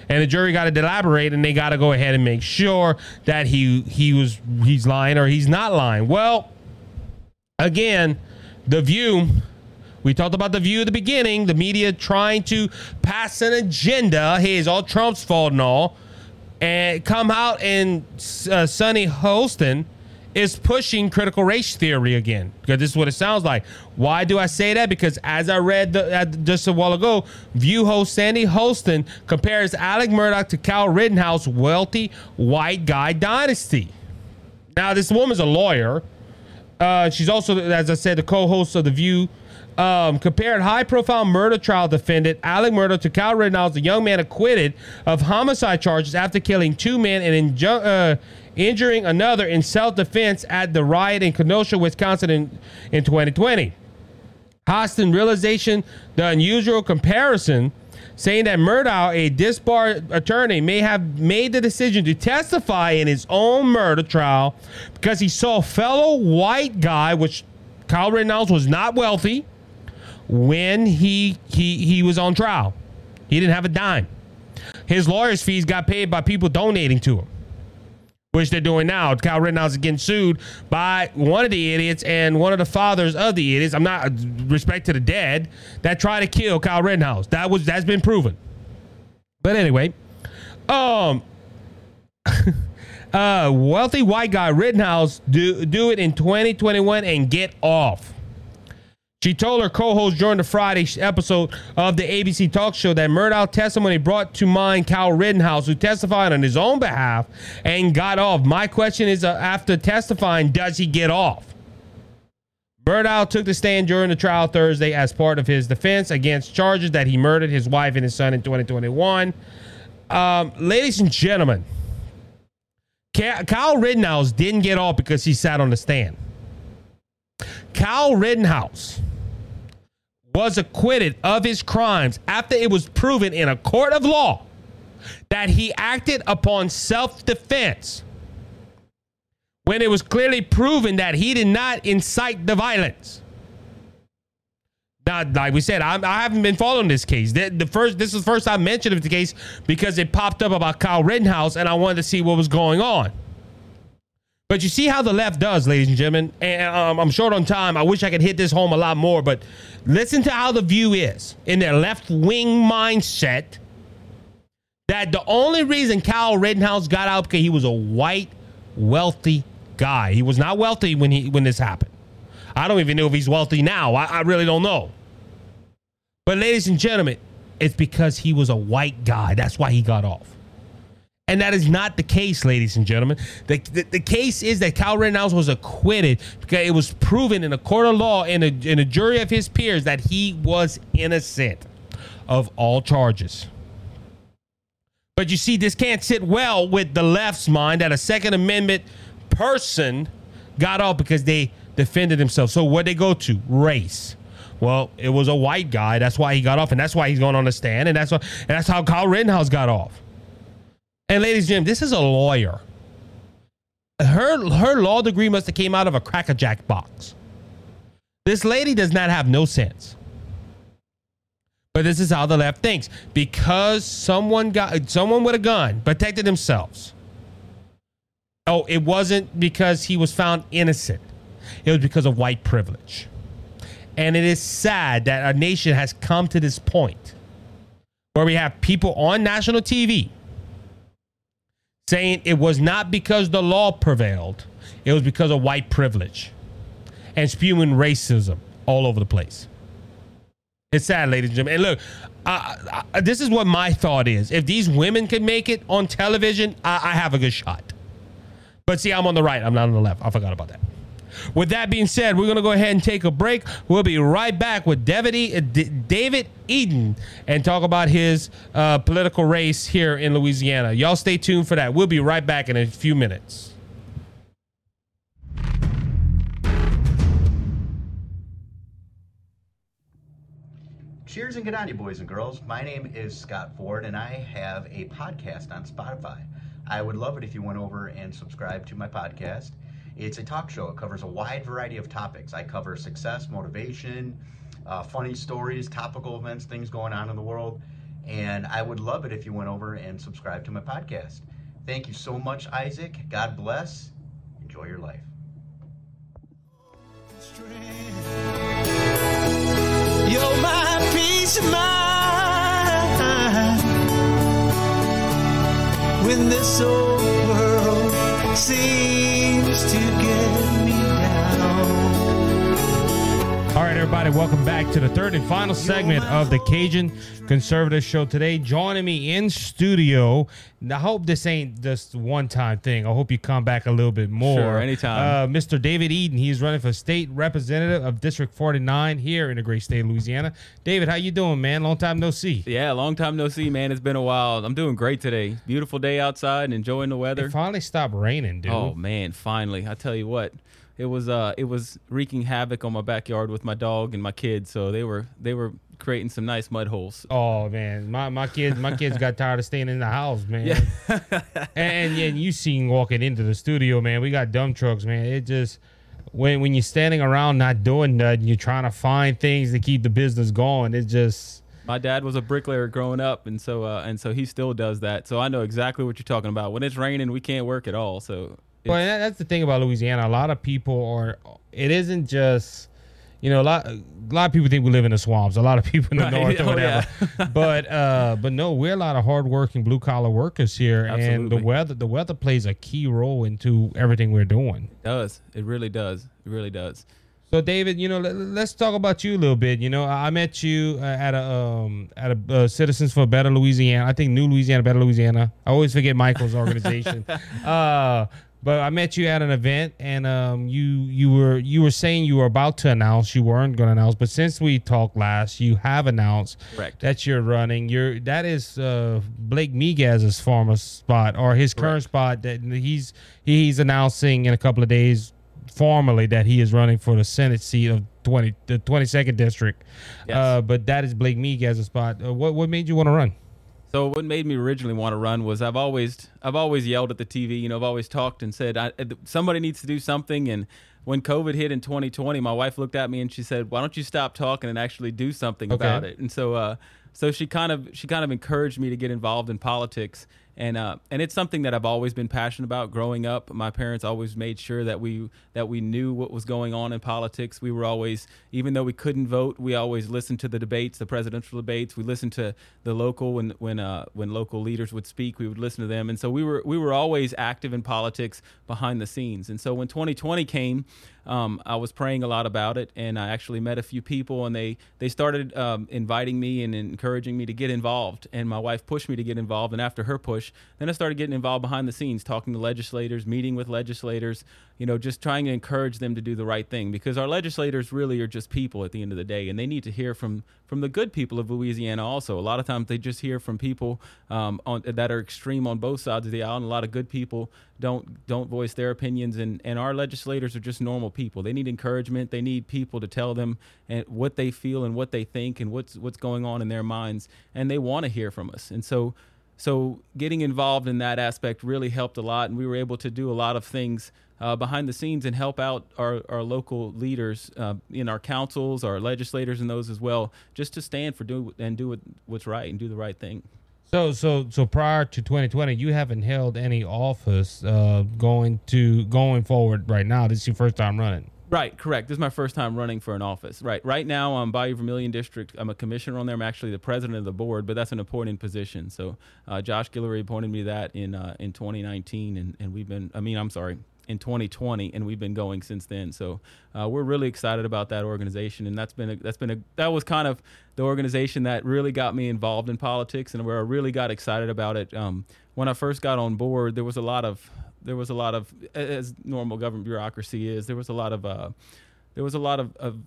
And the jury got to deliberate, and they got to go ahead and make sure that he he was he's lying or he's not lying. Well, again, the view we talked about the view at the beginning, the media trying to pass an agenda. Hey, it's all Trump's fault and all. And come out and uh, Sunny Hostin is pushing critical race theory again because this is what it sounds like. Why do I say that? Because as I read the, uh, just a while ago, View host Sunny Hostin compares Alec Murdaugh to Kyle Rittenhouse, wealthy white guy dynasty. Now, this woman's a lawyer. Uh, she's also, as I said, the co-host of the View um, compared high profile murder trial defendant Alec Murdaugh to Kyle Rittenhouse, a young man acquitted of homicide charges after killing two men and inju- uh, injuring another in self defense at the riot in Kenosha, Wisconsin in, in 2020. Hostin realization the unusual comparison, saying that Murdaugh, a disbar attorney, may have made the decision to testify in his own murder trial because he saw fellow white guy, which Kyle Rittenhouse was not wealthy, when he he he was on trial. He didn't have a dime. His lawyer's fees got paid by people donating to him which they're doing now. Kyle Rittenhouse is getting sued by one of the idiots and one of the fathers of the idiots. I'm not respect to the dead that tried to kill Kyle Rittenhouse. That was that's been proven. But anyway, um, uh, wealthy white guy Rittenhouse do do it in 2021 and get off. She told her co-host during the Friday episode of the ABC talk show that Murdaugh testimony brought to mind Kyle Rittenhouse, who testified on his own behalf and got off. My question is, uh, after testifying, does he get off? Murdaugh took the stand during the trial Thursday as part of his defense against charges that he murdered his wife and his son in 2021. Um, ladies and gentlemen, Kyle Rittenhouse didn't get off because he sat on the stand. Kyle Rittenhouse was acquitted of his crimes after it was proven in a court of law that he acted upon self defense when it was clearly proven that he did not incite the violence. Now, like we said, I'm, I have not been following this case. The, the, first, this is the first I mentioned of the case because it popped up about Kyle Rittenhouse, and I wanted to see what was going on. But you see how the left does, ladies and gentlemen. And um, I'm short on time. I wish I could hit this home a lot more, but listen to how the view is in their left wing mindset. That the only reason Kyle Rittenhouse got out because he was a white, wealthy guy. He was not wealthy when he when this happened. I don't even know if he's wealthy now. I, I really don't know. But ladies and gentlemen, it's because he was a white guy. That's why he got off. And that is not the case, ladies and gentlemen. The, the, the, case is that Kyle Rittenhouse was acquitted because it was proven in a court of law in a, in a jury of his peers that he was innocent of all charges. But you see, this can't sit well with the left's mind that a Second Amendment person got off because they defended themselves. So what they go to? Race. Well, it was a white guy. That's why he got off, and that's why he's going on the stand, and that's why, and that's how Kyle Rittenhouse got off. And ladies and gentlemen, this is a lawyer. Her her law degree must have came out of a crackerjack box. This lady does not have no sense. But this is how the left thinks. Because someone got someone with a gun protected themselves. Oh, it wasn't because he was found innocent. It was because of white privilege. And it is sad that our nation has come to this point where we have people on national TV saying it was not because the law prevailed, it was because of white privilege and spewing racism all over the place. It's sad, ladies and gentlemen. And look, this is what my thought is. If these women can make it on television, I, I have a good shot. But see, I'm on the right. I'm not on the left. I forgot about that. With that being said, we're going to go ahead and take a break. We'll be right back with David Eaton and talk about his uh, political race here in Louisiana. Y'all stay tuned for that. We'll be right back in a few minutes. Cheers and good on you, boys and girls. My name is Scott Ford, and I have a podcast on Spotify. I would love it if you went over and subscribed to my podcast. It's a talk show. It covers a wide variety of topics. I cover success, motivation, uh, funny stories, topical events, things going on in the world. And I would love it if you went over and subscribed to my podcast. Thank you so much, Isaac. God bless. Enjoy your life. You're my peace of mind when this old world seems to All right, everybody, welcome back to the third and final segment of the Cajun Conservative Show today. Joining me in studio. I hope this ain't just one time thing. I hope you come back a little bit more. Sure, anytime. Uh, Mr. David Eaton. He's running for state representative of District 49 here in the great state of Louisiana. David, how you doing, man? Long time no see. Yeah, long time no see, man. It's been a while. I'm doing great today. Beautiful day outside and enjoying the weather. It finally stopped raining, dude. Oh man, finally! I tell you what it was uh it was wreaking havoc on my backyard with my dog and my kids. So they were they were creating some nice mud holes. Oh man, my my kids my kids got tired of staying in the house, man. Yeah. and, and you seen walking into the studio, man. We got dump trucks, man. It just when when you're standing around not doing nothing, you're trying to find things to keep the business going. It just My dad was a bricklayer growing up, and so uh, and so he still does that. So I know exactly what you're talking about. When it's raining, we can't work at all. So But that- that's the thing about Louisiana. A lot of people are. It isn't just, you know, a lot. A lot of people think we live in the swamps. A lot of people in the Right. north or Oh, whatever. but uh, but no, we're a lot of hardworking blue collar workers here, and the weather the weather plays a key role into everything we're doing. it does it really does it really does. So David, you know, let, let's talk about you a little bit. You know, I I met you uh, at a um, at a uh, Citizens for Better Louisiana. I think New Louisiana, Better Louisiana. I always forget Michael's organization. uh, but I met you at an event, and um, you you were you were saying you were about to announce. You weren't going to announce, but since we talked last, you have announced Correct. that you're running. You're that is uh, Blake Miguez's former spot or his current spot that he's he's announcing in a couple of days formally that he is running for the Senate seat of 20 the 22nd district. Yes. Uh, but that is Blake Miguez's spot. Uh, what what made you want to run? So what made me originally want to run was I've always I've always yelled at the TV. You know, I've always talked and said I, somebody needs to do something. And when COVID hit in 2020, my wife looked at me and she said, "Why don't you stop talking and actually do something Okay. about it?" And so uh, so she kind of she kind of encouraged me to get involved in politics. And uh, and it's something that I've always been passionate about. Growing up, my parents always made sure that we that we knew what was going on in politics. We were always, even though we couldn't vote, we always listened to the debates, the presidential debates. We listened to the local when when uh, when local leaders would speak, we would listen to them. And so we were we were always active in politics behind the scenes. And so when 2020 came, um, I was praying a lot about it, and I actually met a few people, and they they started um, inviting me and encouraging me to get involved. And my wife pushed me to get involved, and after her push, then I started getting involved behind the scenes, talking to legislators, meeting with legislators, you know, just trying to encourage them to do the right thing because our legislators really are just people at the end of the day, and they need to hear from from the good people of Louisiana. Also, a lot of times they just hear from people um, on, that are extreme on both sides of the aisle, and a lot of good people don't don't voice their opinions. And and our legislators are just normal people. They need encouragement. They need people to tell them and what they feel and what they think and what's what's going on in their minds, and they want to hear from us. And so so getting involved in that aspect really helped a lot, and we were able to do a lot of things uh, behind the scenes and help out our, our local leaders uh, in our councils, our legislators, and those as well, just to stand for do and do what, what's right and do the right thing. So so so prior to 2020, you haven't held any office uh, going to going forward right now. This is your first time running. Right, correct. This is my first time running for an office. Right, right now I'm Bayou Vermilion District. I'm a commissioner on there. I'm actually the president of the board, but that's an appointed position. So uh, Josh Guillory appointed me that in uh, in 2019, and, and we've been. I mean, I'm sorry, in 2020, and we've been going since then. So uh, we're really excited about that organization, and that's been a, that's been a that was kind of the organization that really got me involved in politics, and where I really got excited about it. Um, when I first got on board, there was a lot of there was a lot of as normal government bureaucracy is. There was a lot of uh, there was a lot of, of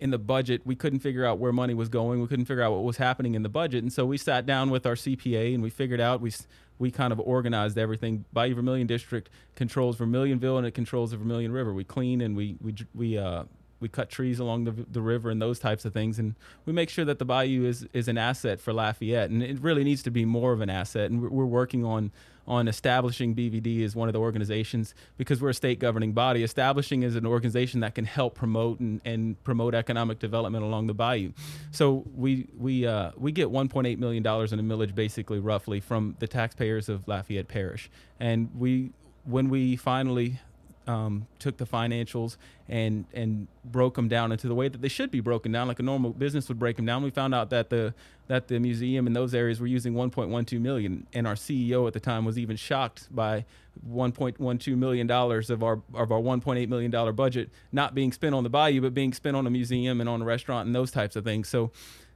in the budget, we couldn't figure out where money was going. We couldn't figure out what was happening in the budget, and so we sat down with our CPA and we figured out we we kind of organized everything. Bayou Vermilion District controls Vermilionville and it controls the Vermilion River. We clean and we we we uh we cut trees along the, the river and those types of things, and we make sure that the bayou is is an asset for Lafayette, and it really needs to be more of an asset. And we're, we're working on on establishing BVD as one of the organizations because we're a state governing body. Establishing as an organization that can help promote and, and promote economic development along the bayou. So we we uh, we get 1.8 million dollars in a millage, basically roughly from the taxpayers of Lafayette Parish, and we when we finally um, took the financials and and broke them down into the way that they should be broken down, like a normal business would break them down. We found out that the that the museum in those areas were using 1.12 million, and our CEO at the time was even shocked by 1.12 million dollars of our of our 1.8 million dollar budget not being spent on the bayou, but being spent on a museum and on a restaurant and those types of things. So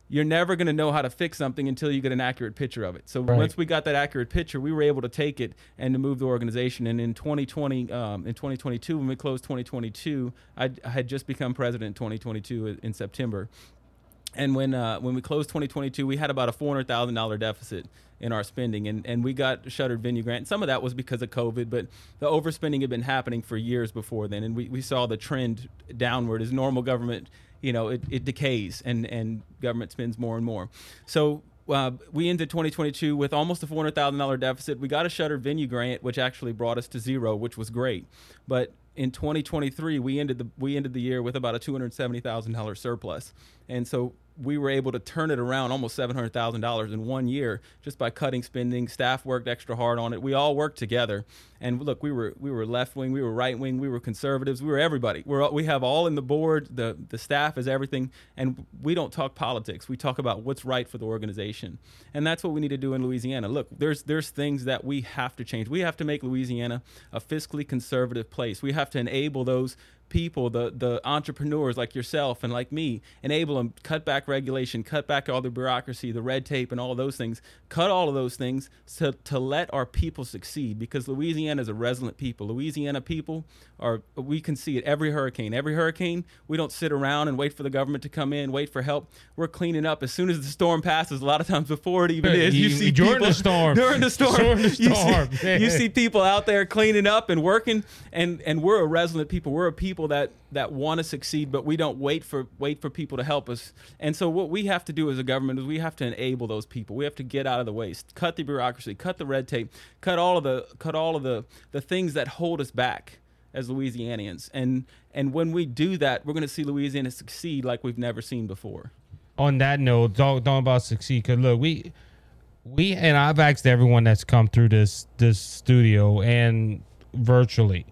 you're never going to know how to fix something until you get an accurate picture of it. So Right. once we got that accurate picture, we were able to take it and to move the organization. And in 2020, um, in 2022, when we closed 2022, I, I had just become president in 2022 in September. and when uh, when we closed 2022, we had about a four hundred thousand dollar deficit in our spending, and and we got shuttered venue grant. Some of that was because of COVID, but the overspending had been happening for years before then, and we, we saw the trend downward as normal government, you know, it, it decays and and government spends more and more. So uh, we ended 2022 with almost a $400,000 deficit. We got a shuttered venue grant, which actually brought us to zero, which was great. But in 2023, we ended the we ended the year with about a $270,000 surplus, and so we were able to turn it around almost $700,000 in one year just by cutting spending. Staff worked extra hard on it. We all worked together. And look, we were we were left wing, we were right wing, we were conservatives, we were everybody. We're we have all in the board. The the staff is everything, and we don't talk politics. We talk about what's right for the organization, and that's what we need to do in Louisiana. Look, there's there's things that we have to change. We have to make Louisiana a fiscally conservative place. We have to enable those people, the the entrepreneurs like yourself and like me, enable them cut back regulation, cut back all the bureaucracy, the red tape, and all those things. Cut all of those things to to let our people succeed because Louisiana is a resilient people. Louisiana people are we can see it every hurricane. Every hurricane, we don't sit around and wait for the government to come in, wait for help. We're cleaning up as soon as the storm passes. A lot of times before it even is, you, You- see during people, the storm. during the storm, During the you see- storm. you see people out there cleaning up and working and and we're a resolute people we're a people that that want to succeed but we don't wait for wait for people to help us. And so what we have to do as a government is we have to enable those people. We have to get out of the way cut the bureaucracy cut the red tape cut all of the cut all of the the things that hold us back as Louisianians. And and when we do that we're going to see Louisiana succeed like we've never seen before. On that note, don't don't about succeed. Cause look, we we and I've asked everyone that's come through this this studio and virtually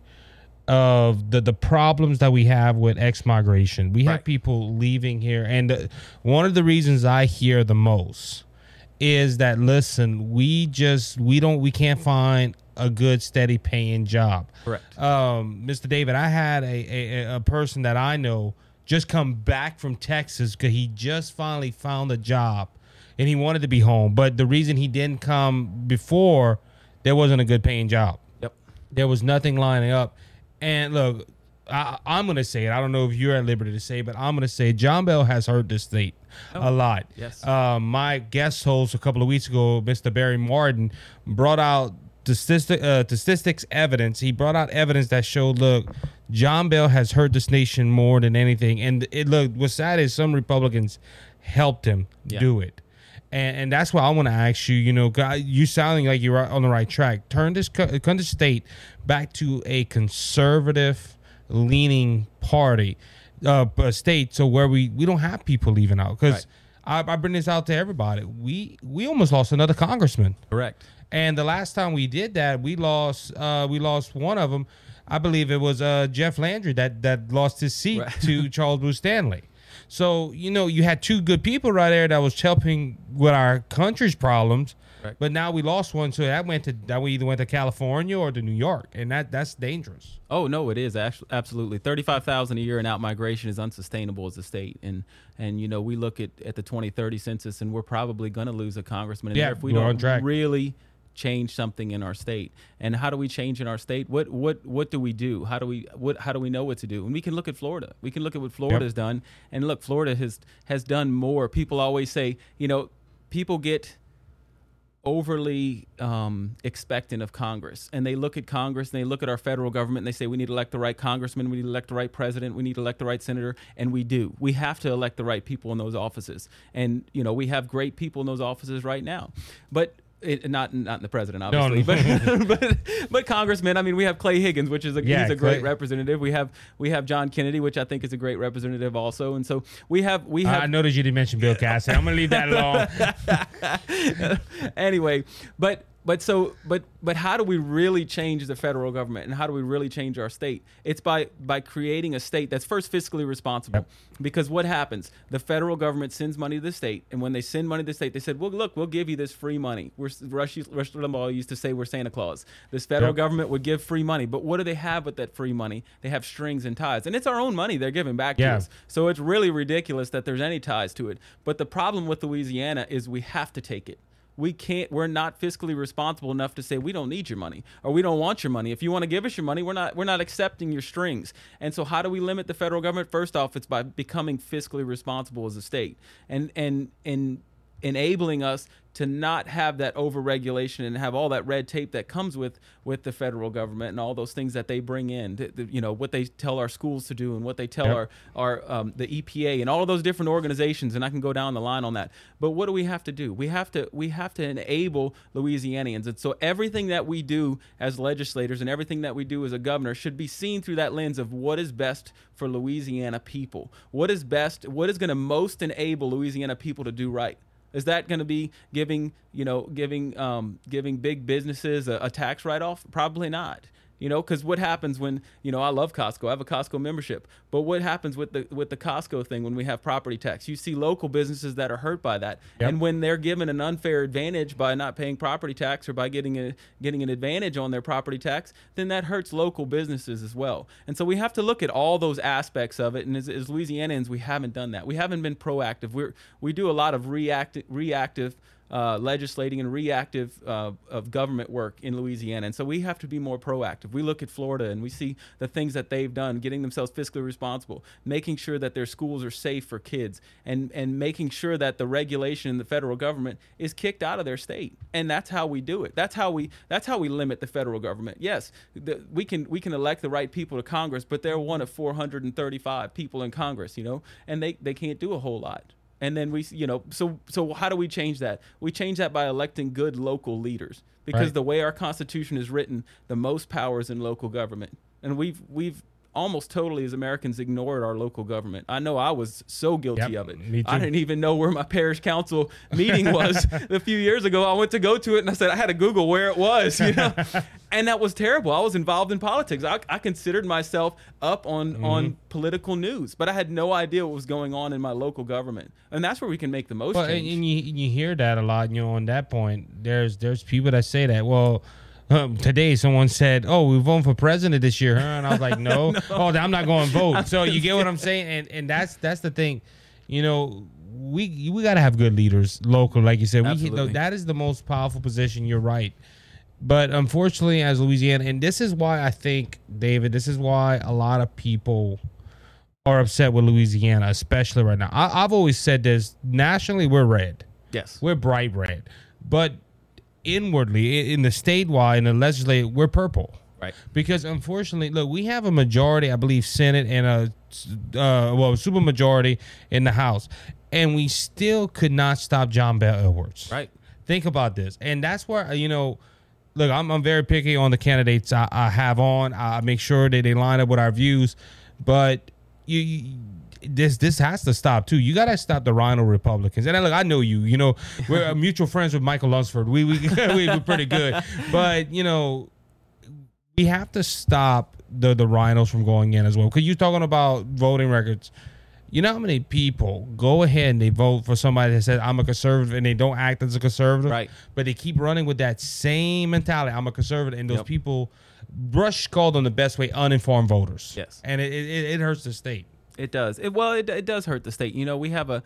of the the problems that we have with ex migration. We have people leaving here, and uh, one of the reasons I hear the most is that listen, we just we don't we can't find a good steady paying job. Correct. Um, Mr. David, I had a, a a person that I know just come back from Texas because he just finally found a job and he wanted to be home. But the reason he didn't come before, there wasn't a good paying job. yep There was nothing lining up. And look, I, I'm going to say it. I don't know if you're at liberty to say, but I'm going to say John Bell has hurt this state a lot. yes. Uh, my guest host a couple of weeks ago, Mr. Barry Martin, brought out statistic, uh, statistics evidence. He brought out evidence that showed, look, John Bell has hurt this nation more than anything. And it look what's sad is some Republicans helped him Yeah. do it. And, and that's why I want to ask you, you know, God, you sounding like you're on the right track. Turn this turn the state back to a conservative leaning party, uh, a state, so where we we don't have people leaving out. Because I, I bring this out to everybody. We we almost lost another congressman. correct And the last time we did that, we lost uh, we lost one of them. I believe it was uh, Jeff Landry that that lost his seat Right. to Charles Boustany. So you know you had two good people right there that was helping with our country's problems, Right. but now we lost one. So that went to that we either went to California or to New York, and that that's dangerous. Oh no, it is actually absolutely thirty-five thousand a year in out migration is unsustainable as a state, and and you know we look at, at the twenty thirty census, and we're probably going to lose a congressman Yeah, if we we're on don't track. really change something in our state. And how do we change in our state? What what what do we do? How do we what how do we know what to do? And we can look at Florida. We can look at what Florida's done, and look, Florida has has done more. People always say, you know, people get overly um, expectant of Congress. And they look at Congress and they look at our federal government and they say, we need to elect the right congressman, we need to elect the right president, we need to elect the right senator. And we do. We have to elect the right people in those offices. And, you know, we have great people in those offices right now. But it, not not the president, obviously, no. but, but but congressmen. I mean, we have Clay Higgins, which is a Yeah, he's a great representative. We have we have John Kennedy, which I think is a great representative also. And so we have we uh, have I noticed you didn't mention Bill Cassidy. I'm gonna leave that alone. anyway, but but so but but how do we really change the federal government and how do we really change our state? It's by by creating a state that's first fiscally responsible. Because what happens? The federal government sends money to the state, and when they send money to the state, they said, "Well, look, we'll give you this free money." We're Rush, Rush Limbaugh used to say we're Santa Claus. This federal Yep. government would give free money, but what do they have with that free money? They have strings and ties, and it's our own money they're giving back Yeah. to us. So it's really ridiculous that there's any ties to it. But the problem with Louisiana is we have to take it. We can't we're not fiscally responsible enough to say we don't need your money or we don't want your money. If you want to give us your money we're not we're not accepting your strings. And so how do we limit the federal government? First off it's by becoming fiscally responsible as a state. And and and enabling us to not have that overregulation and have all that red tape that comes with with the federal government and all those things that they bring in the, the, you know what they tell our schools to do and what they tell Yep. our our um, the EPA and all of those different organizations and I can go down the line on that. But what do we have to do? We have to we have to enable Louisianians. And so everything that we do as legislators and everything that we do as a governor should be seen through that lens of what is best for Louisiana people. What is best what is going to most enable Louisiana people to do right is that going to be giving you know giving um, giving big businesses a, a tax write off? Probably not. You know, because what happens when you know I love Costco. I have a Costco membership, but what happens with the with the Costco thing when we have property tax? You see local businesses that are hurt by that, Yep. and when they're given an unfair advantage by not paying property tax or by getting a getting an advantage on their property tax, then that hurts local businesses as well. And so we have to look at all those aspects of it. And as, as Louisianians, we haven't done that. We haven't been proactive. We're we do a lot of reactive reactive uh, legislating and reactive uh, of government work in Louisiana. And so we have to be more proactive. We look at Florida and we see the things that they've done, getting themselves fiscally responsible, making sure that their schools are safe for kids, and, and making sure that the regulation in the federal government is kicked out of their state. And that's how we do it. That's how we that's how we limit the federal government. Yes, the, we can we can elect the right people to Congress, but they're one of 435 people in Congress, you know, and they, they can't do a whole lot and then we you know so so how do we change that? We change that by electing good local leaders. Because Right. the way our constitution is written the most powers in local government. And we've we've almost totally as americans ignored our local government. I know i was so guilty Yep, of it. me i didn't even know where my parish council meeting was a few years ago. I went to go to it and i said i had to google where it was you know? And that was terrible. I was involved in politics. I, I considered myself up on Mm-hmm. on political news but i had no idea what was going on in my local government. And that's where we can make the most Well, and, and you you hear that a lot. You know, on that point, there's there's people that say that. Well, um, today someone said, "Oh, we're voting for president this year," huh? and I was like, "No, oh, I'm not going to vote." So you get what I'm saying, and and that's that's the thing. You know, we we got to have good leaders local, like you said. We Absolutely. that is the most powerful position. You're right. But unfortunately, as Louisiana, and this is why I think, David, this is why a lot of people are upset with Louisiana, especially right now. I, I've always said this nationally, we're red. yes We're bright red. But inwardly, in the statewide, in the legislature, we're purple. right Because unfortunately, look, we have a majority, I believe, Senate and a uh, well, super majority in the House, and we still could not stop John Bell Edwards. right Think about this, and that's where you know. Look, I'm, I'm very picky on the candidates I, I have on. I make sure that they line up with our views, but you, you this this has to stop too. You got to stop the RINO Republicans. And look, I know you. You know, we're uh, mutual friends with Michael Lunsford. We we we we're pretty good, but you know, we have to stop the the RINOs from going in as well. Because you're talking about voting records. You know how many people go ahead and they vote for somebody that says I'm a conservative and they don't act as a conservative, Right. But they keep running with that same mentality. I'm a conservative, and those Yep. people, Brush called them the best way uninformed voters. Yes. and it it, it hurts the state. It does. It, well, it, it does hurt the state. You know, we have a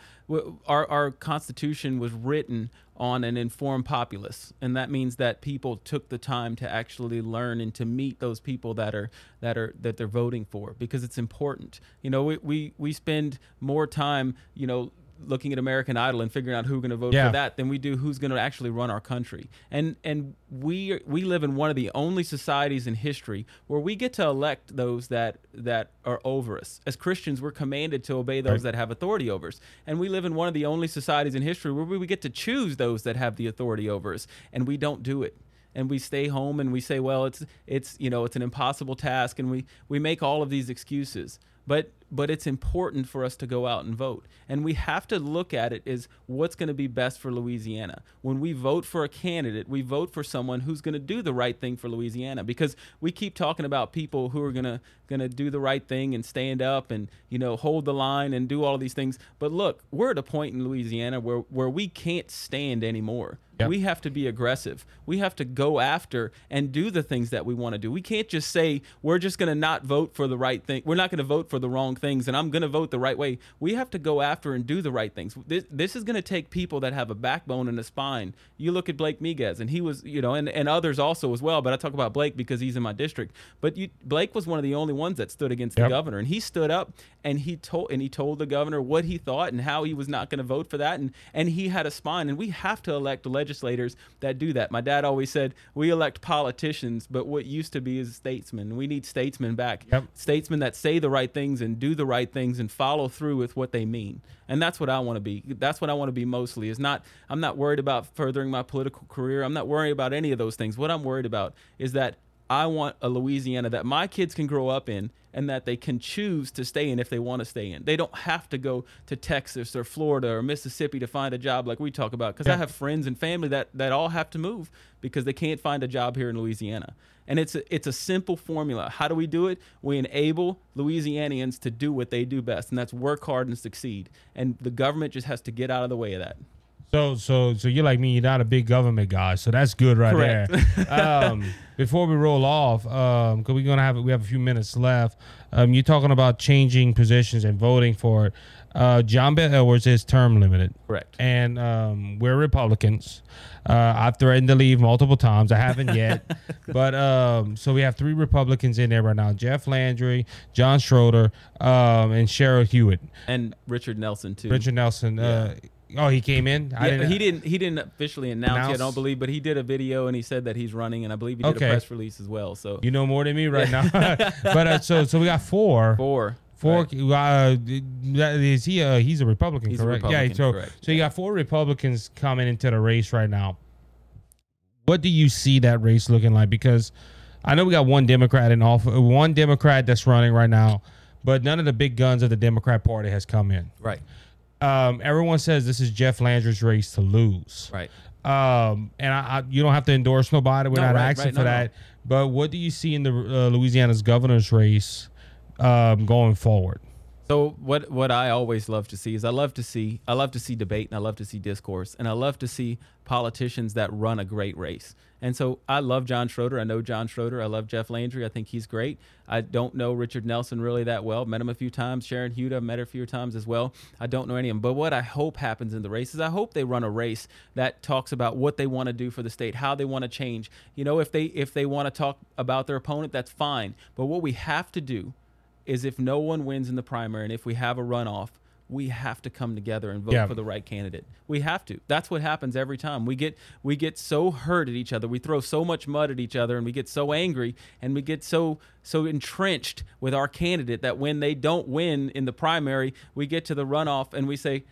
our our constitution was written on an informed populace, and that means that people took the time to actually learn and to meet those people that are that are that they're voting for because it's important. You know, we we, we spend more time, you know, looking at American Idol and figuring out who's going to vote Yeah. for that than we do who's going to actually run our country. And and we we live in one of the only societies in history where we get to elect those that that are over us. As Christians, we're commanded to obey those Right. that have authority over us. And we live in one of the only societies in history where we get to choose those that have the authority over us, and we don't do it. And we stay home and we say, well, it's it's you know it's an impossible task, and we we make all of these excuses. But but it's important for us to go out and vote. And we have to look at it as what's going to be best for Louisiana. When we vote for a candidate, we vote for someone who's going to do the right thing for Louisiana because we keep talking about people who are going to going to do the right thing and stand up and, you know, hold the line and do all these things. But look, we're at a point in Louisiana where where we can't stand anymore. Yep. We have to be aggressive. We have to go after and do the things that we want to do. We can't just say we're just going to not vote for the right thing. We're not going to vote for the wrong things and I'm going to vote the right way. We have to go after and do the right things. This, this is going to take people that have a backbone and a spine. You look at Blake Miguez and he was, you know, and, and others also as well, but I talk about Blake because he's in my district. But you, Blake was one of the only ones that stood against Yep. the governor and he stood up and he told and he told the governor what he thought and how he was not going to vote for that and and he had a spine and we have to elect legislators that do that. My dad always said we elect politicians, but what used to be is statesmen. We need statesmen back. Yep. Statesmen that say the right things and do the right things and follow through with what they mean. And that's what I want to be. That's what I want to be mostly. Is not I'm not worried about furthering my political career. I'm not worried about any of those things. What I'm worried about is that I want a Louisiana that my kids can grow up in and that they can choose to stay in if they want to stay in. They don't have to go to Texas or Florida or Mississippi to find a job like we talk about because I have friends and family that that all have to move because they can't find a job here in Louisiana. And it's a, it's a simple formula. How do we do it? We enable Louisianians to do what they do best, and that's work hard and succeed. And the government just has to get out of the way of that. So, so, so you're like me. You're not a big government guy, so that's good right Correct. there. um, before we roll off, um, because we're gonna have we have a few minutes left. Um, you're talking about changing positions and voting for it. Uh, John Bel Edwards is term limited, Correct. and um, we're Republicans. Uh, I've threatened to leave multiple times. I haven't yet, but um, so we have three Republicans in there right now: Jeff Landry, John Schroder, um, and Cheryl Hewitt. And Richard Nelson too. Richard Nelson. Uh, oh, he came in. Yeah, he didn't. He didn't officially announce, yet, I don't believe, but he did a video and he said that he's running, and I believe he did Okay. a press release as well. So You know more than me right now. but uh, so so we got four. four, Four. Right. Uh, that- is he? Uh, he's a Republican, He's a correct? yeah. Republican, So correct. so you got four Republicans coming into the race right now. What do you see that race looking like? Because I know we got one Democrat in off, one Democrat that's running right now, but none of the big guns of the Democrat Party has come in. right, Um, everyone says this is Jeff Landry's race to lose. right. Um, and I, I, you don't have to endorse nobody. We're No, not right, asking right, for no, no. that. But what do you see in the uh, Louisiana's governor's race um, going forward? So what what I always love to see is I love to see I love to see debate and I love to see discourse and I love to see politicians that run a great race. And so I love John Schroder. I know John Schroder. I love Jeff Landry. I think he's great. I don't know Richard Nelson really that well. Met him a few times. Sharon Hewitt, met her a few times as well. I don't know any of them. But what I hope happens in the race is I hope they run a race that talks about what they want to do for the state, how they want to change. You know, if they if they want to talk about their opponent, that's fine. But what we have to do is if no one wins in the primary and if we have a runoff, we have to come together and vote Yeah. for the right candidate. We have to. That's what happens every time. We get we get so hurt at each other. We throw so much mud at each other and we get so angry and we get so so entrenched with our candidate that when they don't win in the primary, we get to the runoff and we say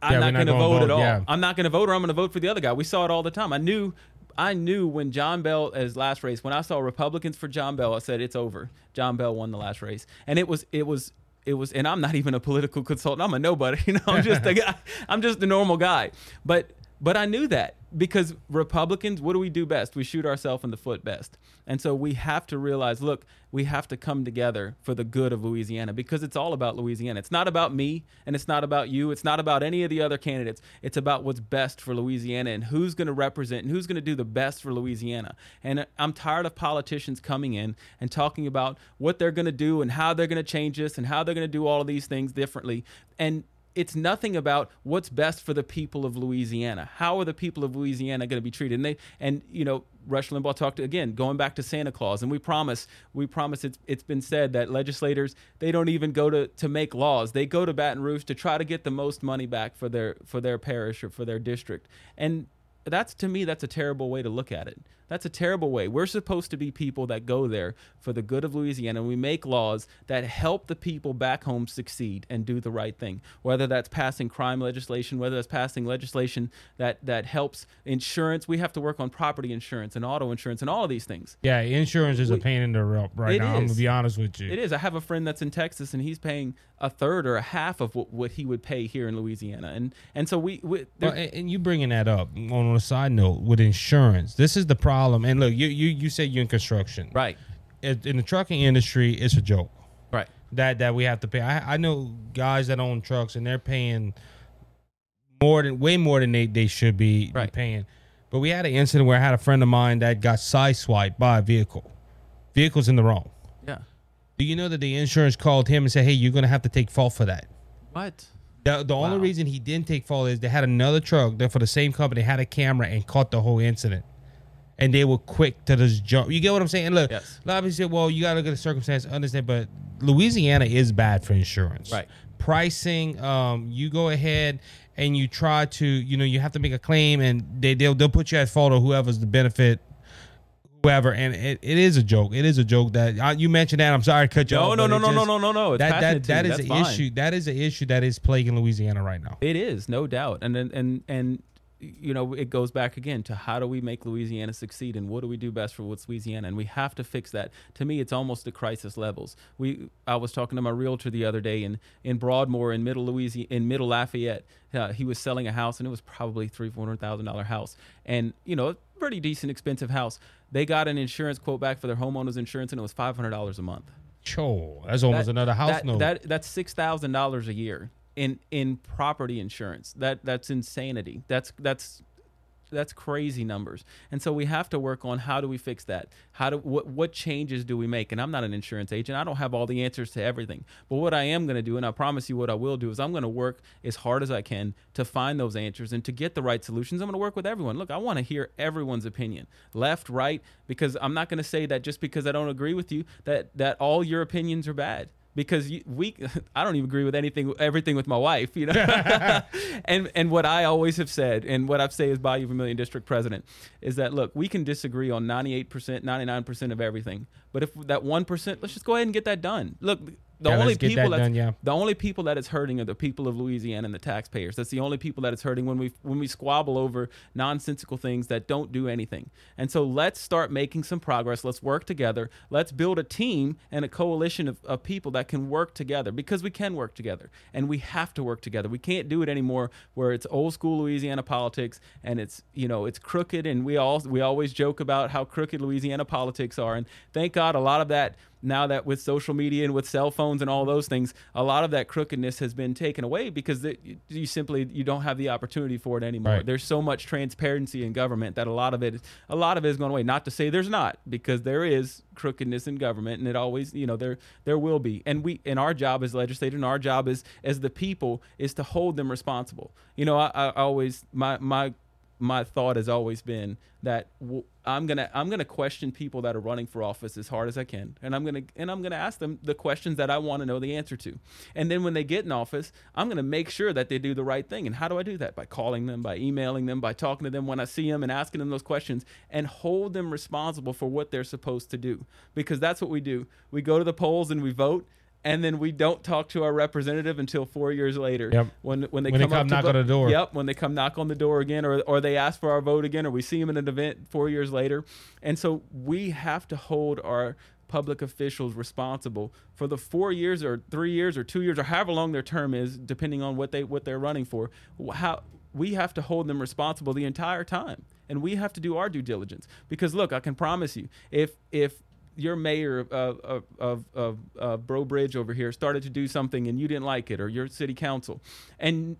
I'm Yeah, not going to vote, vote, at all. yeah. I'm not going to vote or I'm going to vote for the other guy. We saw it all the time. I knew I knew when John Bel as last race, when I saw Republicans for John Bel, I said it's over. John Bel won the last race. And it was it was it was and I'm not even a political consultant. I'm a nobody. You know, I'm just a guy. I'm just a normal guy. But but I knew that because Republicans, what do we do best? We shoot ourselves in the foot best. And so we have to realize, look, we have to come together for the good of Louisiana because it's all about Louisiana. It's not about me and it's not about you. It's not about any of the other candidates. It's about what's best for Louisiana and who's going to represent and who's going to do the best for Louisiana. And I'm tired of politicians coming in and talking about what they're going to do and how they're going to change this and how they're going to do all of these things differently. And it's nothing about what's best for the people of Louisiana. How are the people of Louisiana going to be treated? And they and you know, Rush Limbaugh talked again, going back to Santa Claus, and we promise, we promise. It's it's been said that legislators they don't even go to to make laws. They go to Baton Rouge to try to get the most money back for their for their parish or for their district. And that's to me that's a terrible way to look at it. That's a terrible way. We're supposed to be people that go there for the good of Louisiana. And we make laws that help the people back home succeed and do the right thing. Whether that's passing crime legislation, whether that's passing legislation that that helps insurance. We have to work on property insurance and auto insurance and all of these things. Yeah, insurance is a pain in the rump right now. I'm gonna be honest with you. It is. I have a friend that's in Texas and he's paying a third or a half of what, what he would pay here in Louisiana. And and so we, we Well, and, and you bringing that up on a side note with insurance. This is the problem. And look, you you you say you're in construction, right, In the trucking industry, it's a joke. right. that that we have to pay. I, I know guys that own trucks and they're paying more than way more than they, they should be Right. paying. But we had an incident where I had a friend of mine that got sideswiped by a vehicle. Vehicle's in the wrong. Yeah. Do you know that the insurance called him and said, "Hey, you're gonna have to take fault for that." What? The, the only reason he didn't take fault is they had another truck that for the same company had a camera and caught the whole incident. And they were quick to just jump. You get what I'm saying? Look, Yes. a lot of people say, well, you got to look at the circumstance, understand, but Louisiana is bad for insurance. Right. Pricing, um, you go ahead and you try to, you know, you have to make a claim and they, they'll, they'll put you at fault or whoever's the benefit, whoever. And it, it is a joke. It is a joke that uh, you mentioned that. I'm sorry to cut you No, off. no, no, no, no, no, no, no. It's That, that, that is an issue. That is an issue that is plaguing Louisiana right now. It is, no doubt. And and and and you know, it goes back again to how do we make Louisiana succeed and what do we do best for what's Louisiana? And we have to fix that. To me, it's almost the crisis levels. We I was talking to my realtor the other day in in Broadmoor in middle Louisiana in middle Lafayette. Uh, he was selling a house and it was probably three, four hundred thousand dollar house. And, you know, a pretty decent expensive house. They got an insurance quote back for their homeowner's insurance and it was five hundred dollars a month. Cho, that's almost That- another house that, note. That that's six thousand dollars a year in in property insurance. That that's insanity. That's that's that's crazy numbers. And so we have to work on how do we fix that? How do what what changes do we make? And I'm not an insurance agent. I don't have all the answers to everything. But what I am going to do and I promise you what I will do is I'm going to work as hard as I can to find those answers and to get the right solutions. I'm going to work with everyone. Look, I want to hear everyone's opinion. Left, right, because I'm not going to say that just because I don't agree with you that that all your opinions are bad because we I don't even agree with anything everything with my wife, you know. and and what I always have said and what I've say as Bayou Vermilion District President is that look, we can disagree on 98%, 99% of everything. But if that 1%, let's just go ahead and get that done. Look, the Yeah, only people that done, yeah. the only people that it's hurting are the people of Louisiana and the taxpayers. That's the only people that it's hurting when we when we squabble over nonsensical things that don't do anything. And so let's start making some progress. Let's work together. Let's build a team and a coalition of, of people that can work together because we can work together and we have to work together. We can't do it anymore where it's old school Louisiana politics and it's you know it's crooked and we all we always joke about how crooked Louisiana politics are and thank A lot of that now that with social media and with cell phones and all those things, a lot of that crookedness has been taken away because the, you simply you don't have the opportunity for it anymore. Right. There's so much transparency in government that a lot of it a lot of it is going away. Not to say there's not because there is crookedness in government and it always you know there there will be. And we and our job as legislators and our job as as the people is to hold them responsible. You know, I, I always my my my thought has always been that w- I'm gonna I'm gonna question people that are running for office as hard as I can, and I'm gonna and I'm gonna ask them the questions that I want to know the answer to, and then when they get in office, I'm gonna make sure that they do the right thing. And how do I do that? By calling them, by emailing them, by talking to them when I see them, and asking them those questions, and hold them responsible for what they're supposed to do, because that's what we do. We go to the polls and we vote. And then we don't talk to our representative until four years later. Yep. When when they When they come, up come to knock on the door. Yep when they come knock on the door again or, or they ask for our vote again or we see them in an event four years later and so we have to hold our public officials responsible for the four years or three years or two years or however long their term is depending on what they what they're running for how we have to hold them responsible the entire time and we have to do our due diligence because look i can promise you if if your mayor of, of, of, of, of Breaux Bridge over here started to do something and you didn't like it, or your city council, and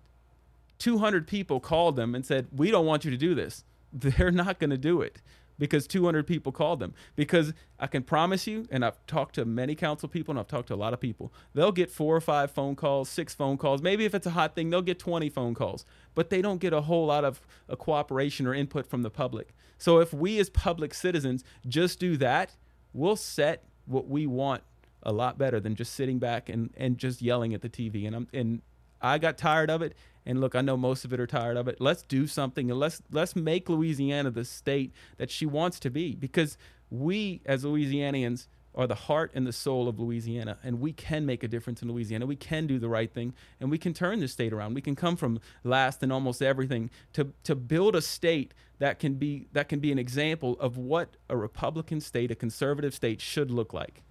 200 people called them and said, We don't want you to do this. They're not going to do it because 200 people called them. Because I can promise you, and I've talked to many council people and I've talked to a lot of people, they'll get four or five phone calls, six phone calls. Maybe if it's a hot thing, they'll get 20 phone calls, but they don't get a whole lot of uh, cooperation or input from the public. So if we as public citizens just do that, we'll set what we want a lot better than just sitting back and, and just yelling at the TV. And I'm and I got tired of it. And look, I know most of it are tired of it. Let's do something and let's let's make Louisiana the state that she wants to be because we as Louisianians are the heart and the soul of Louisiana and we can make a difference in Louisiana. We can do the right thing and we can turn the state around. We can come from last in almost everything to to build a state that can be that can be an example of what a Republican state, a conservative state should look like.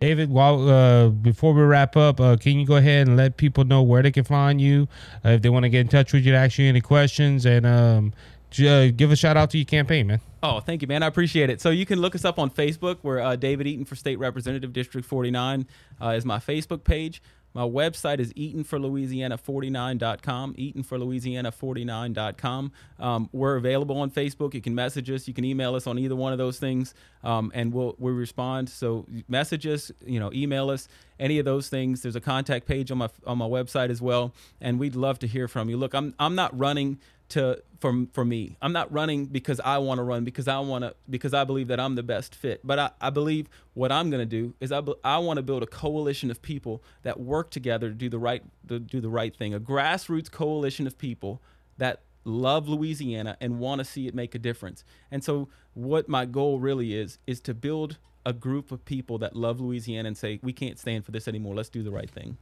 David, while uh, before we wrap up, uh, can you go ahead and let people know where they can find you uh, if they want to get in touch with you to ask you any questions and um, uh, give a shout out to your campaign, man. Oh, thank you, man. I appreciate it. So you can look us up on Facebook. Where uh, David Eaton for State Representative District 49 uh, is my Facebook page. My website is eatonforlouisiana49.com, eatonforlouisiana49.com. Um, we're available on Facebook. You can message us. You can email us on either one of those things, um, and we'll we respond. So message us, you know, email us, any of those things. There's a contact page on my on my website as well, and we'd love to hear from you. Look, I'm I'm not running to for for me. I'm not running because I want to run because I want to because I believe that I'm the best fit. But I, I believe what I'm going to do is I, I want to build a coalition of people that work together to do the right to do the right thing. A grassroots coalition of people that love Louisiana and want to see it make a difference. And so what my goal really is is to build a group of people that love Louisiana and say we can't stand for this anymore. Let's do the right thing.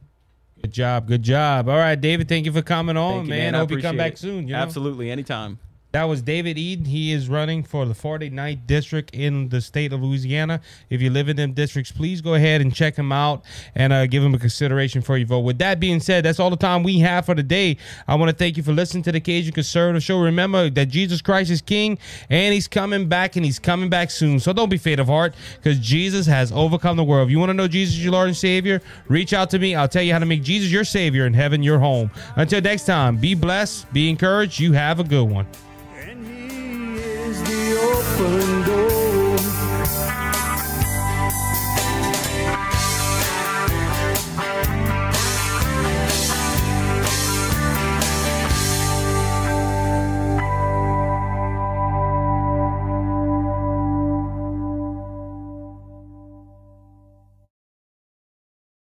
Good job. Good job. All right, David, thank you for coming on, you, man. man. I Hope you come back it. soon. You know? Absolutely, anytime. That was David Eaton. He is running for the 49th district in the state of Louisiana. If you live in them districts, please go ahead and check him out and uh, give him a consideration for your vote. With that being said, that's all the time we have for today. I want to thank you for listening to the Cajun Conservative Show. Remember that Jesus Christ is King and he's coming back and he's coming back soon. So don't be faint of heart because Jesus has overcome the world. If you want to know Jesus, your Lord and Savior, reach out to me. I'll tell you how to make Jesus your Savior and heaven your home. Until next time, be blessed, be encouraged. You have a good one. The open